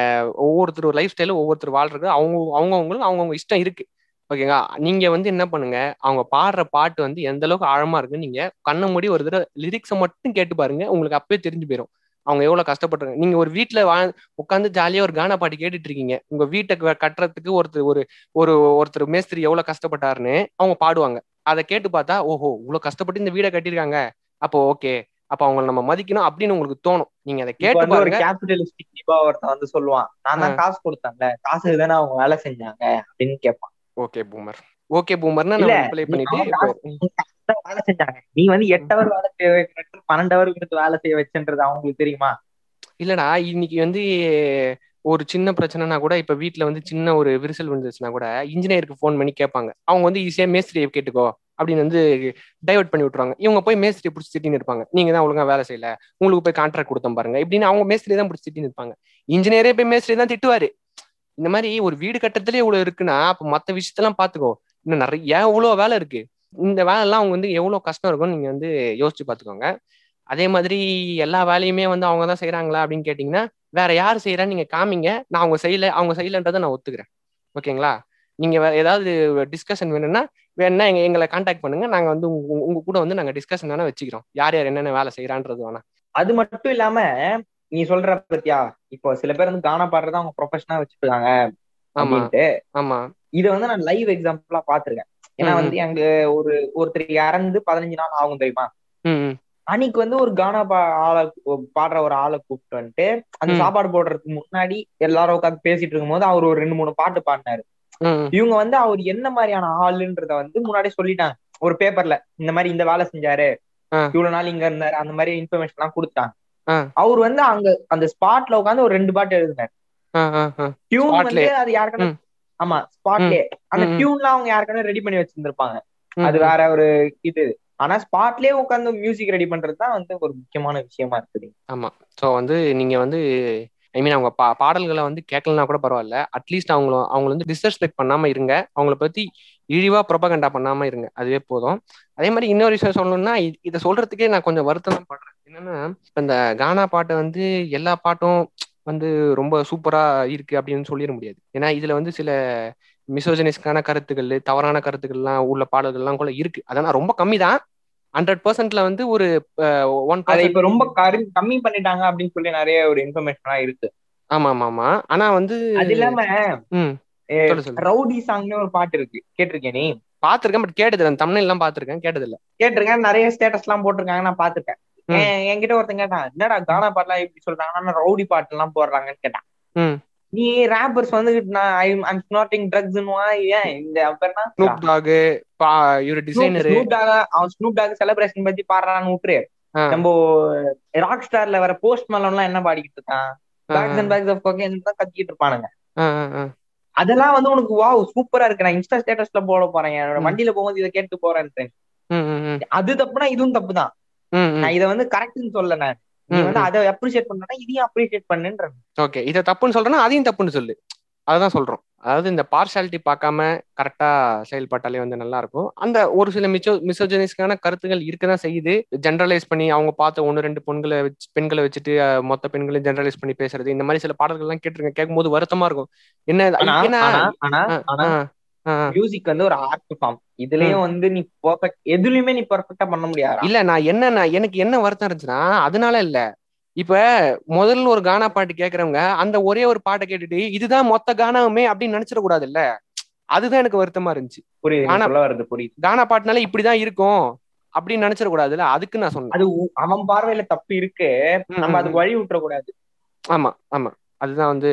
ஒவ்வொருத்தர் லைஃப் ஸ்டைலும் ஒவ்வொருத்தர் வாழ்றது அவங்க அவங்கவுங்களுக்கு அவங்கவுங்க இஷ்டம் இருக்கு. ஓகேங்களா நீங்க வந்து என்ன பண்ணுங்க? அவங்க பாடுற பாட்டு வந்து எந்த அளவுக்கு ஆழமா இருக்குன்னு நீங்க கண்ணை மூடி ஒரு தடவை லிரிக்ஸை மட்டும் கேட்டு பாருங்க. உங்களுக்கு அப்பவே தெரிஞ்சு போயிடும் அவங்க எவ்வளவு கஷ்டப்பட்டுருங்க நீங்க ஒரு வீட்டுல வா உட்காந்து ஜாலியா ஒரு கானா பாட்டு கேட்டுட்டு இருக்கீங்க உங்க வீட்டை கட்டுறதுக்கு ஒருத்தர் ஒரு ஒரு ஒருத்தர் மேஸ்திரி எவ்வளவு கஷ்டப்பட்டாருன்னு அவங்க பாடுவாங்க. அதை கேட்டு பார்த்தா ஓஹோ இவ்வளவு கஷ்டப்பட்டு இந்த வீடை கட்டியிருக்காங்க. அப்போ ஓகே. அப்ப அவங்கள நம்ம மதிக்கணும் அப்படின்னு உங்களுக்கு தோணும். நீங்க அதை கேட்டு ஒரு கேபிட்டலிஸ்டிக் ஒருத்தன் வந்து சொல்லுவான். நான் தான் காசு கொடுத்தேன்ல. காசுக்கு தானே அவங்க வேலை செஞ்சாங்க அப்படின்னு கேட்பான் ஓகே பூமர் ஓகே பூமர்னா இல்ல, நம்ம ப்ளே பண்ணிட்டு வேலை செஞ்சாங்க. நீ வந்து எட்டு ஹவர் வேலை செய்ய வைக்கிறது பன்னெண்டு ஹவர் கொடுத்து வேலை செய்ய வச்சுன்றது அவங்களுக்கு தெரியுமா? இல்லடா இன்னைக்கு வந்து ஒரு சின்ன பிரச்சனைனா கூட இப்ப வீட்ல வந்து சின்ன ஒரு விரிசல் விழுந்துச்சுன்னா கூட இன்ஜினியருக்கு ஃபோன் பண்ணி கேட்பாங்க. அவங்க வந்து ஈஸியா மேஸ்திரியை கேட்டுக்கோ அப்படின்னு வந்து டைவர்ட் பண்ணி விட்டுருவாங்க. இவங்க போய் மேஸ்திரியை பிடிச்சி திட்டின்னு இருப்பாங்க. நீங்க தான் ஒழுங்கா வேலை செய்யல. உங்களுக்கு போய் கான்ட்ராக்ட் கொடுத்தோம் பாருங்க. இப்படின்னு அவங்க மேஸ்திரி தான் பிடிச்சி திட்டின்னு இருப்பாங்க. இன்ஜினியரே போய் மேஸ்திரி தான் திட்டுவாரு. இந்த மாதிரி ஒரு வீடு கட்டத்திலே இவ்வளவு இருக்குன்னா அப்ப மத்த விஷயத்தெல்லாம் பாத்துக்கோ. இன்னும் நிறைய எவ்வளவு வேலை இருக்கு? இந்த வேலை எல்லாம் அவங்க வந்து எவ்வளவு கஷ்டம் இருக்கும்னு நீங்க வந்து யோசிச்சு பாத்துக்கோங்க. அதே மாதிரி எல்லா வேலையுமே வந்து அவங்க தான் செய்யறாங்களா அப்படின்னு கேட்டீங்கன்னா வேற யார் செய்யறான்னு நீங்க காமிங்க. நான் அவங்க செய்யல அவங்க செய்யலன்றதை நான் ஒத்துக்கிறேன். ஓகேங்களா? நீங்க வேற ஏதாவது டிஸ்கஷன் வேணும்னா வேணா எங்க எங்களை காண்டாக்ட் பண்ணுங்க. நாங்க வந்து உங்க உங்க கூட வந்து நாங்க டிஸ்கஷன் வேணா வச்சுக்கிறோம். யார் யார் என்னென்ன வேலை செய்யறான்றது வேணா. அது மட்டும் இல்லாம நீ சொல்ற பத்தியா? இப்போ சில பேர் வந்து கானா பாடுறத அவங்க ப்ரொஃபஷனா வச்சுருக்காங்க அப்படின்ட்டு. ஆமா இதை வந்து நான் லைவ் எக்ஸாம்பிளா பாத்திருக்கேன் ஏன்னா வந்து அங்க ஒரு ஒருத்தர் இறந்து பதினஞ்சு நாள் ஆகும் தெரியுமா? அன்னைக்கு வந்து ஒரு கானா பா ஆளை பாடுற ஒரு ஆளை கூப்பிட்டு வந்துட்டு அந்த. சாப்பாடு போடுறதுக்கு முன்னாடி எல்லாரும் உட்காந்து பேசிட்டு இருக்கும்போது அவர் ஒரு ரெண்டு மூணு பாட்டு பாடினாரு. இவங்க வந்து அவர் என்ன மாதிரியான ஆளுன்றத வந்து முன்னாடி சொல்லிட்டாங்க. ஒரு பேப்பர்ல இந்த மாதிரி இந்த வேலை செஞ்சாரு. இவ்வளவு நாள் இங்க இருந்தாரு. அந்த மாதிரி இன்ஃபர்மேஷன் எல்லாம் கொடுத்தாங்க. அவர் வந்து அங்க அந்த ஸ்பாட்ல உட்காந்து ஒரு ரெண்டு பாட்டு எழுதினார். டியூன். வந்து அது யாருக்கான. ஆமா ஸ்பாட்லயே அந்த. டியூன்லாம் அவங்க யாருக்கான ரெடி பண்ணி வச்சிருந்திருப்பாங்க. அது. வேற ஒரு இது. ஆனா ஸ்பாட்லயே உட்காந்து மியூசிக் ரெடி பண்றது தான் வந்து ஒரு முக்கியமான விஷயமா இருக்குது ஸோ வந்து நீங்க வந்து ஐ மீன் அவங்க பா பாடல்களை வந்து கேட்கலனா கூட பரவாயில்ல. அட்லீஸ்ட் அவங்கள அவங்கள வந்து டிஸ்ரெஸ்பெக்ட் பண்ணாம இருங்க. அவங்கள பத்தி இழிவா ப்ரொபகண்டா பண்ணாம இருங்க. அதுவே போதும். அதே மாதிரி இன்னொரு விஷயம் சொல்லணும்னா இதை சொல்றதுக்கே நான் கொஞ்சம் வருத்தம் படுறேன். என்னன்னா இப்ப இந்த கானா பாட்டை வந்து எல்லா பாட்டும் வந்து ரொம்ப சூப்பரா இருக்கு அப்படின்னு சொல்லிட முடியாது. ஏன்னா இதுல வந்து சில மிசோஜனிஸ்க்கான கருத்துக்கள் தவறான கருத்துக்கள்லாம் உள்ள பாடல்கள்லாம் கூட இருக்கு. அதெல்லாம் ரொம்ப கம்மி தான் ஹண்ட்ரட் பர்சன்ட்ல வந்து ஒரு ஒன் இப்ப ரொம்ப கம்மி பண்ணிட்டாங்க அப்படின்னு சொல்லி நிறைய ஒரு இன்ஃபர்மேஷன் இருக்கு. ஆமா ஆமா ஆமா ஆனா வந்து அது இல்லாம ரவுடி சாங்னு ஒரு பாட்டு இருக்கு. கேட்டிருக்கேன் நீ? பாத்திருக்கேன் பட் கேட்டது தமிழ் எல்லாம் பாத்திருக்கேன் கேட்டது இல்ல கேட்டிருக்கேன். நிறைய ஸ்டேட்டஸ் எல்லாம் போட்டிருக்காங்க நான் பாத்துருக்கேன். என்கிட்ட ஒருத்தன் கேட்டான் என்னடா கானா பாட்டுலாம் எப்படி சொல்றாங்க ஆனா ரவுடி பாட்டு எல்லாம் போடுறாங்கன்னு கேட்டான். நீ ராப்பர்ஸ் வந்து நான் ஐம் ஸ்னாட்டிங் ட்ரக்ஸ் ஏன்? இந்த என்ன? ஸ்னூப் டாக் பா இவரு டிசைனரு Snoop Dogg அவன் ஸ்னூப் டாக் செலிப்ரேஷன் பத்தி பாடுறான்னு விட்டுரு. நம்ம ராக் ஸ்டார்ல வர போஸ்ட் எல்லாம் என்ன பாடிக்கிட்டு இருக்கான்? Bags and bags of cocaine தான் கத்திக்கிட்டு இருப்பானுங்க. அதெல்லாம் வந்து உனக்கு வாவ் சூப்பரா இருக்கு. நான் இன்ஸ்டா ஸ்டேட்டஸ்ல போட போறேன். என்னோட. வண்டியில போகும்போது இதை கேட்டு போறேன் அது தப்புனா இதுவும் தப்பு தான் நான் இதை வந்து கரெக்ட்னு சொல்ல நான். நீ வந்து அதை அப்ரிஷியேட் பண்ணா இதையும் அப்ரிஷியேட் பண்ணுன்ற. ஓகே இதை தப்புன்னு சொல்றேன்னா அதையும் தப்புன்னு சொல்லு. அதுதான் சொல்றோம். அதாவது இந்த பார்ஷாலிட்டி பார்க்காம கரெக்டா செயல்பட்டாலே வந்து நல்லா இருக்கும் அந்த ஒரு சில மிச்சோ மிசோஜனிஸ்க்கான கருத்துகள் இருக்கதான் செய்யுது. ஜென்ரலைஸ் பண்ணி அவங்க பார்த்த ஒன்று ரெண்டு பெண்களை வச்சு பெண்களை வச்சுட்டு மொத்த பெண்களையும் ஜென்ரலைஸ் பண்ணி பேசுறது. இந்த மாதிரி சில பாடல்கள் எல்லாம் கேட்டிருக்கேன். கேட்கும்போது வருத்தமா இருக்கும். என்ன மியூசிக் வந்து ஒரு ஆர்ட் ஃபார்ம் இதுலயும் வந்து நீ பெர்ஃபெக்ட் எதுலயுமே நீ பெர்ஃபெக்ட்டா பண்ண முடியாது இல்ல நான் என்ன நான் எனக்கு என்ன வருத்தம் இருந்துச்சுன்னா அதனால இல்ல. இப்ப முதல்ல ஒரு கானா பாட்டு கேக்குறவங்க அந்த ஒரே ஒரு பாட்டை கேட்டுட்டு இதுதான் மொத்த கானாவுமே அப்படின்னு நினைச்சிட கூடாது இல்ல அதுதான் எனக்கு வருத்தமா இருந்துச்சு. புரியுது புரியுது. கானா பாட்டுனால இப்படிதான் இருக்கும் அப்படின்னு நினைச்சிட கூடாதுல்ல அதுக்கு நான் சொன்னேன். அது அவன் பார்வையில தப்பு இருக்கு. நம்ம அதுக்கு வழி விட்டுற கூடாது ஆமா ஆமா. அதுதான் வந்து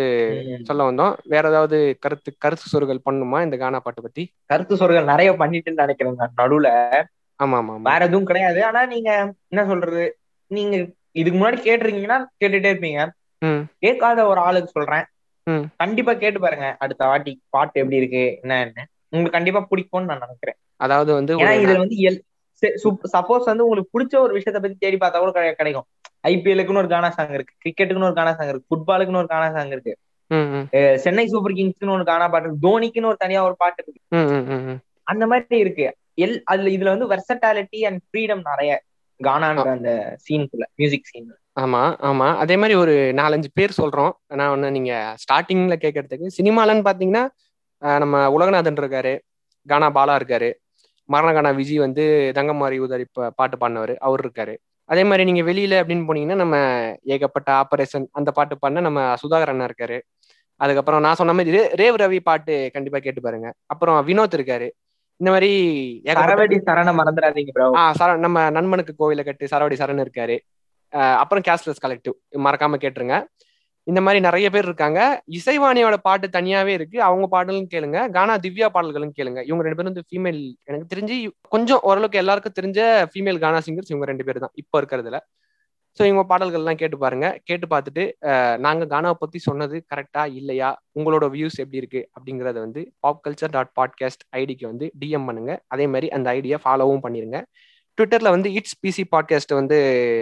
சொல்ல வந்தோம். வேற ஏதாவது கருத்து கருத்து சொருகள் பண்ணுமா இந்த கானா பாட்டு பத்தி? கருத்து சொற்கள் நிறைய பண்ணிட்டுன்னு நினைக்கிறேன் நான் நடுவுல. ஆமா ஆமா வேற எதுவும் கிடையாது. ஆனா நீங்க என்ன சொல்றது? நீங்க இதுக்கு முன்னாடி கேட்டிருக்கீங்கன்னா கேட்டுட்டே இருப்பீங்க. கேட்காத ஒரு ஆளுக்கு சொல்றேன். கண்டிப்பா கேட்டு பாருங்க. அடுத்த வாட்டி பாட்டு எப்படி இருக்கு என்னன்னு. உங்களுக்கு கண்டிப்பா பிடிக்கும்னு நான் நினைக்கிறேன். அதாவது வந்து இதுல வந்து சப்போஸ் வந்து உங்களுக்கு பிடிச்ச ஒரு விஷயத்த பத்தி தேடி பார்த்தா கிடை- கிடைக்கும். ஐபிஎலுக்குன்னு ஒரு கானா சாங் இருக்கு. கிரிக்கெட்டுக்குன்னு ஒரு கானா சாங் இருக்கு. ஃபுட்பாலுக்குன்னு ஒரு கானா சாங் இருக்கு. சென்னை சூப்பர் கிங்ஸ்க்குன்னு ஒரு கானா பாட்டு இருக்கு. தோனிக்குன்னு ஒரு தனியா ஒரு பாட்டு இருக்கு. அந்த மாதிரி இருக்கு. எல் அதுல இதுல வந்து வெர்சட்டாலிட்டி அண்ட் ஃப்ரீடம் நிறைய கானான்ற அந்த சீனுக்குள்ள மியூசிக் சீன் ஆமா ஆமா. அதே மாதிரி ஒரு நாலஞ்சு பேர் சொல்றோம். நான் ஒண்ணு நீங்க ஸ்டார்டிங்ல கேட்கறதுக்கு சினிமாலன்னு பாத்தீங்கன்னா நம்ம உலகநாதன் இருக்காரு. கானா பாலா இருக்காரு. மரணகானா விஜய் வந்து தங்கமாரி உதறி பாட்டு பாடினவர். அவர் இருக்காரு. அதே மாதிரி நீங்க வெளியில அப்படின்னு போனீங்கன்னா நம்ம ஏகப்பட்ட ஆபரேஷன் அந்த பாட்டு பாடின நம்ம சுதாகர் அண்ணா இருக்காரு. அதுக்கப்புறம் நான் சொன்ன மாதிரி ரேவ் ரவி பாட்டு கண்டிப்பா கேட்டு பாருங்க. அப்புறம் வினோத் இருக்காரு. இந்த மாதிரி சரவடி சரண மறந்துடாதீங்க ப்ரோ ஆ சர நம்ம நண்பனுக்கு கோவில கட்டு சரவடி சரண் இருக்காரு. அப்புறம் கேஸ்லெஸ் கலெக்டிவ் மறக்காம கேட்டுருங்க. இந்த மாதிரி நிறைய பேர் இருக்காங்க. இசைவாணியோட பாட்டு தனியாவே இருக்கு. அவங்க பாடலும் கேளுங்க. கானா திவ்யா பாடல்களும் கேளுங்க. இவங்க ரெண்டு பேரும் வந்து ஃபீமேல் எனக்கு தெரிஞ்சு கொஞ்சம் ஓரளவுக்கு எல்லாருக்கும் தெரிஞ்ச ஃபீமேல் கானா சிங்கர்ஸ் இவங்க ரெண்டு பேர் தான் இப்போ இருக்கிறதுல. ஸோ இவங்க பாடல்கள்லாம் கேட்டு பாருங்க. கேட்டு பார்த்துட்டு நாங்கள் கானாவை பத்தி சொன்னது கரெக்டா இல்லையா? உங்களோட வியூஸ் எப்படி இருக்கு? அப்படிங்கறத வந்து பாப் கல்ச்சர் டாட் பாட்காஸ்ட் ஐடிக்கு வந்து டிஎம் பண்ணுங்க. அதே மாதிரி அந்த ஐடியை ஃபாலோவும் பண்ணிருங்க. ட்விட்டர்ல வந்து இட்ஸ் பிசி பாட்காஸ்ட் வந்து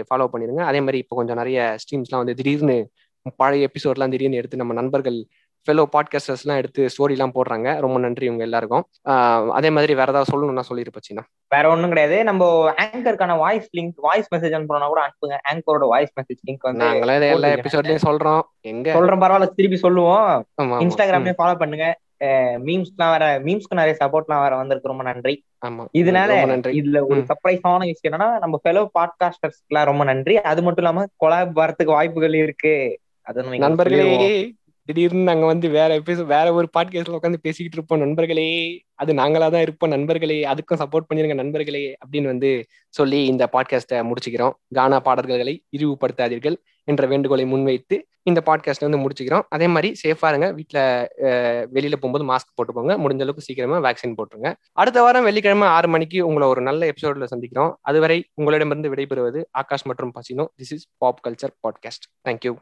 ஃபாலோ பண்ணிருங்க. அதே மாதிரி இப்போ கொஞ்சம் நிறைய ஸ்ட்ரீம்ஸ்லாம் வந்து திடீர்னு பழைய எபிசோட்லாம் திடீர்னு எடுத்து நம்ம நண்பர்கள் ஃபெலோ பாட்காஸ்டர்ஸ்லாம் எடுத்து ஸ்டோரிலாம் போடுறாங்க. ரொம்ப நன்றி இவங்க எல்லாருக்கும். அதே மாதிரி வேற ஏதாவது சொல்லணும்னா சொல்லிருப்பச்சின்னா வேற ஒண்ணும் கிடையாது. நம்ம ஆங்கருக்கான வாய்ஸ் லிங்க் வாய்ஸ் மெசேஜ் அனுப்புறோம்னா கூட அனுப்புங்க. ஆங்கரோட வாய்ஸ் மெசேஜ் லிங்க் வந்து நாங்களே எல்லா. எபிசோட்லயும் சொல்றோம். எங்க? சொல்றேன் பரவாயில்ல. திருப்பி சொல்லுவோம். இன்ஸ்டாகிராம்லயும் ஃபாலோ பண்ணுங்க. மீம்ஸ்லாம் வேற மீம்ஸ்க்கு நிறைய சப்போர்ட்லாம் வேற வந்திருக்கு. ரொம்ப நன்றி. ஆமா இதனால இதுல ஒரு. சர்ப்ரைஸான விஷயம் என்னன்னா நம்ம ஃபெலோ பாட்காஸ்டர்ஸ்க்குலாம் ரொம்ப நன்றி. அது மட்டும் இல்லாம கொலாப் வரதுக்கு வாய்ப்புகள் இருக்கு. நண்பர்களே. திடீர்னு நாங்க வந்து வேற வேற ஒரு பாட்காஸ்ட்ல உட்காந்து பேசிக்கிட்டு இருப்போம். நண்பர்களே அது நாங்களா தான் இருப்போம். நண்பர்களே அதுக்கும் சப்போர்ட் பண்ணிருங்க நண்பர்களே அப்படின்னு வந்து சொல்லி இந்த பாட்காஸ்ட்டை முடிச்சுக்கிறோம். கானா பாடல்களை இழிவுபடுத்தாதீர்கள் என்ற வேண்டுகோளை முன்வைத்து இந்த பாட்காஸ்ட்டை வந்து முடிச்சுக்கிறோம். அதே மாதிரி சேஃபா இருங்க. வீட்டுல வெளியில போகும்போது மாஸ்க் போட்டு போங்க முடிஞ்ச அளவுக்கு சீக்கிரமா வேக்சின் போட்டுருங்க. அடுத்த வாரம் வெள்ளிக்கிழமை ஆறு மணிக்கு உங்களை ஒரு நல்ல எபிசோட்ல சந்திக்கிறோம். அதுவரை உங்களிடமிருந்து விடைபெறுவது ஆகாஷ் மற்றும் Pacino. This is pop culture podcast thank you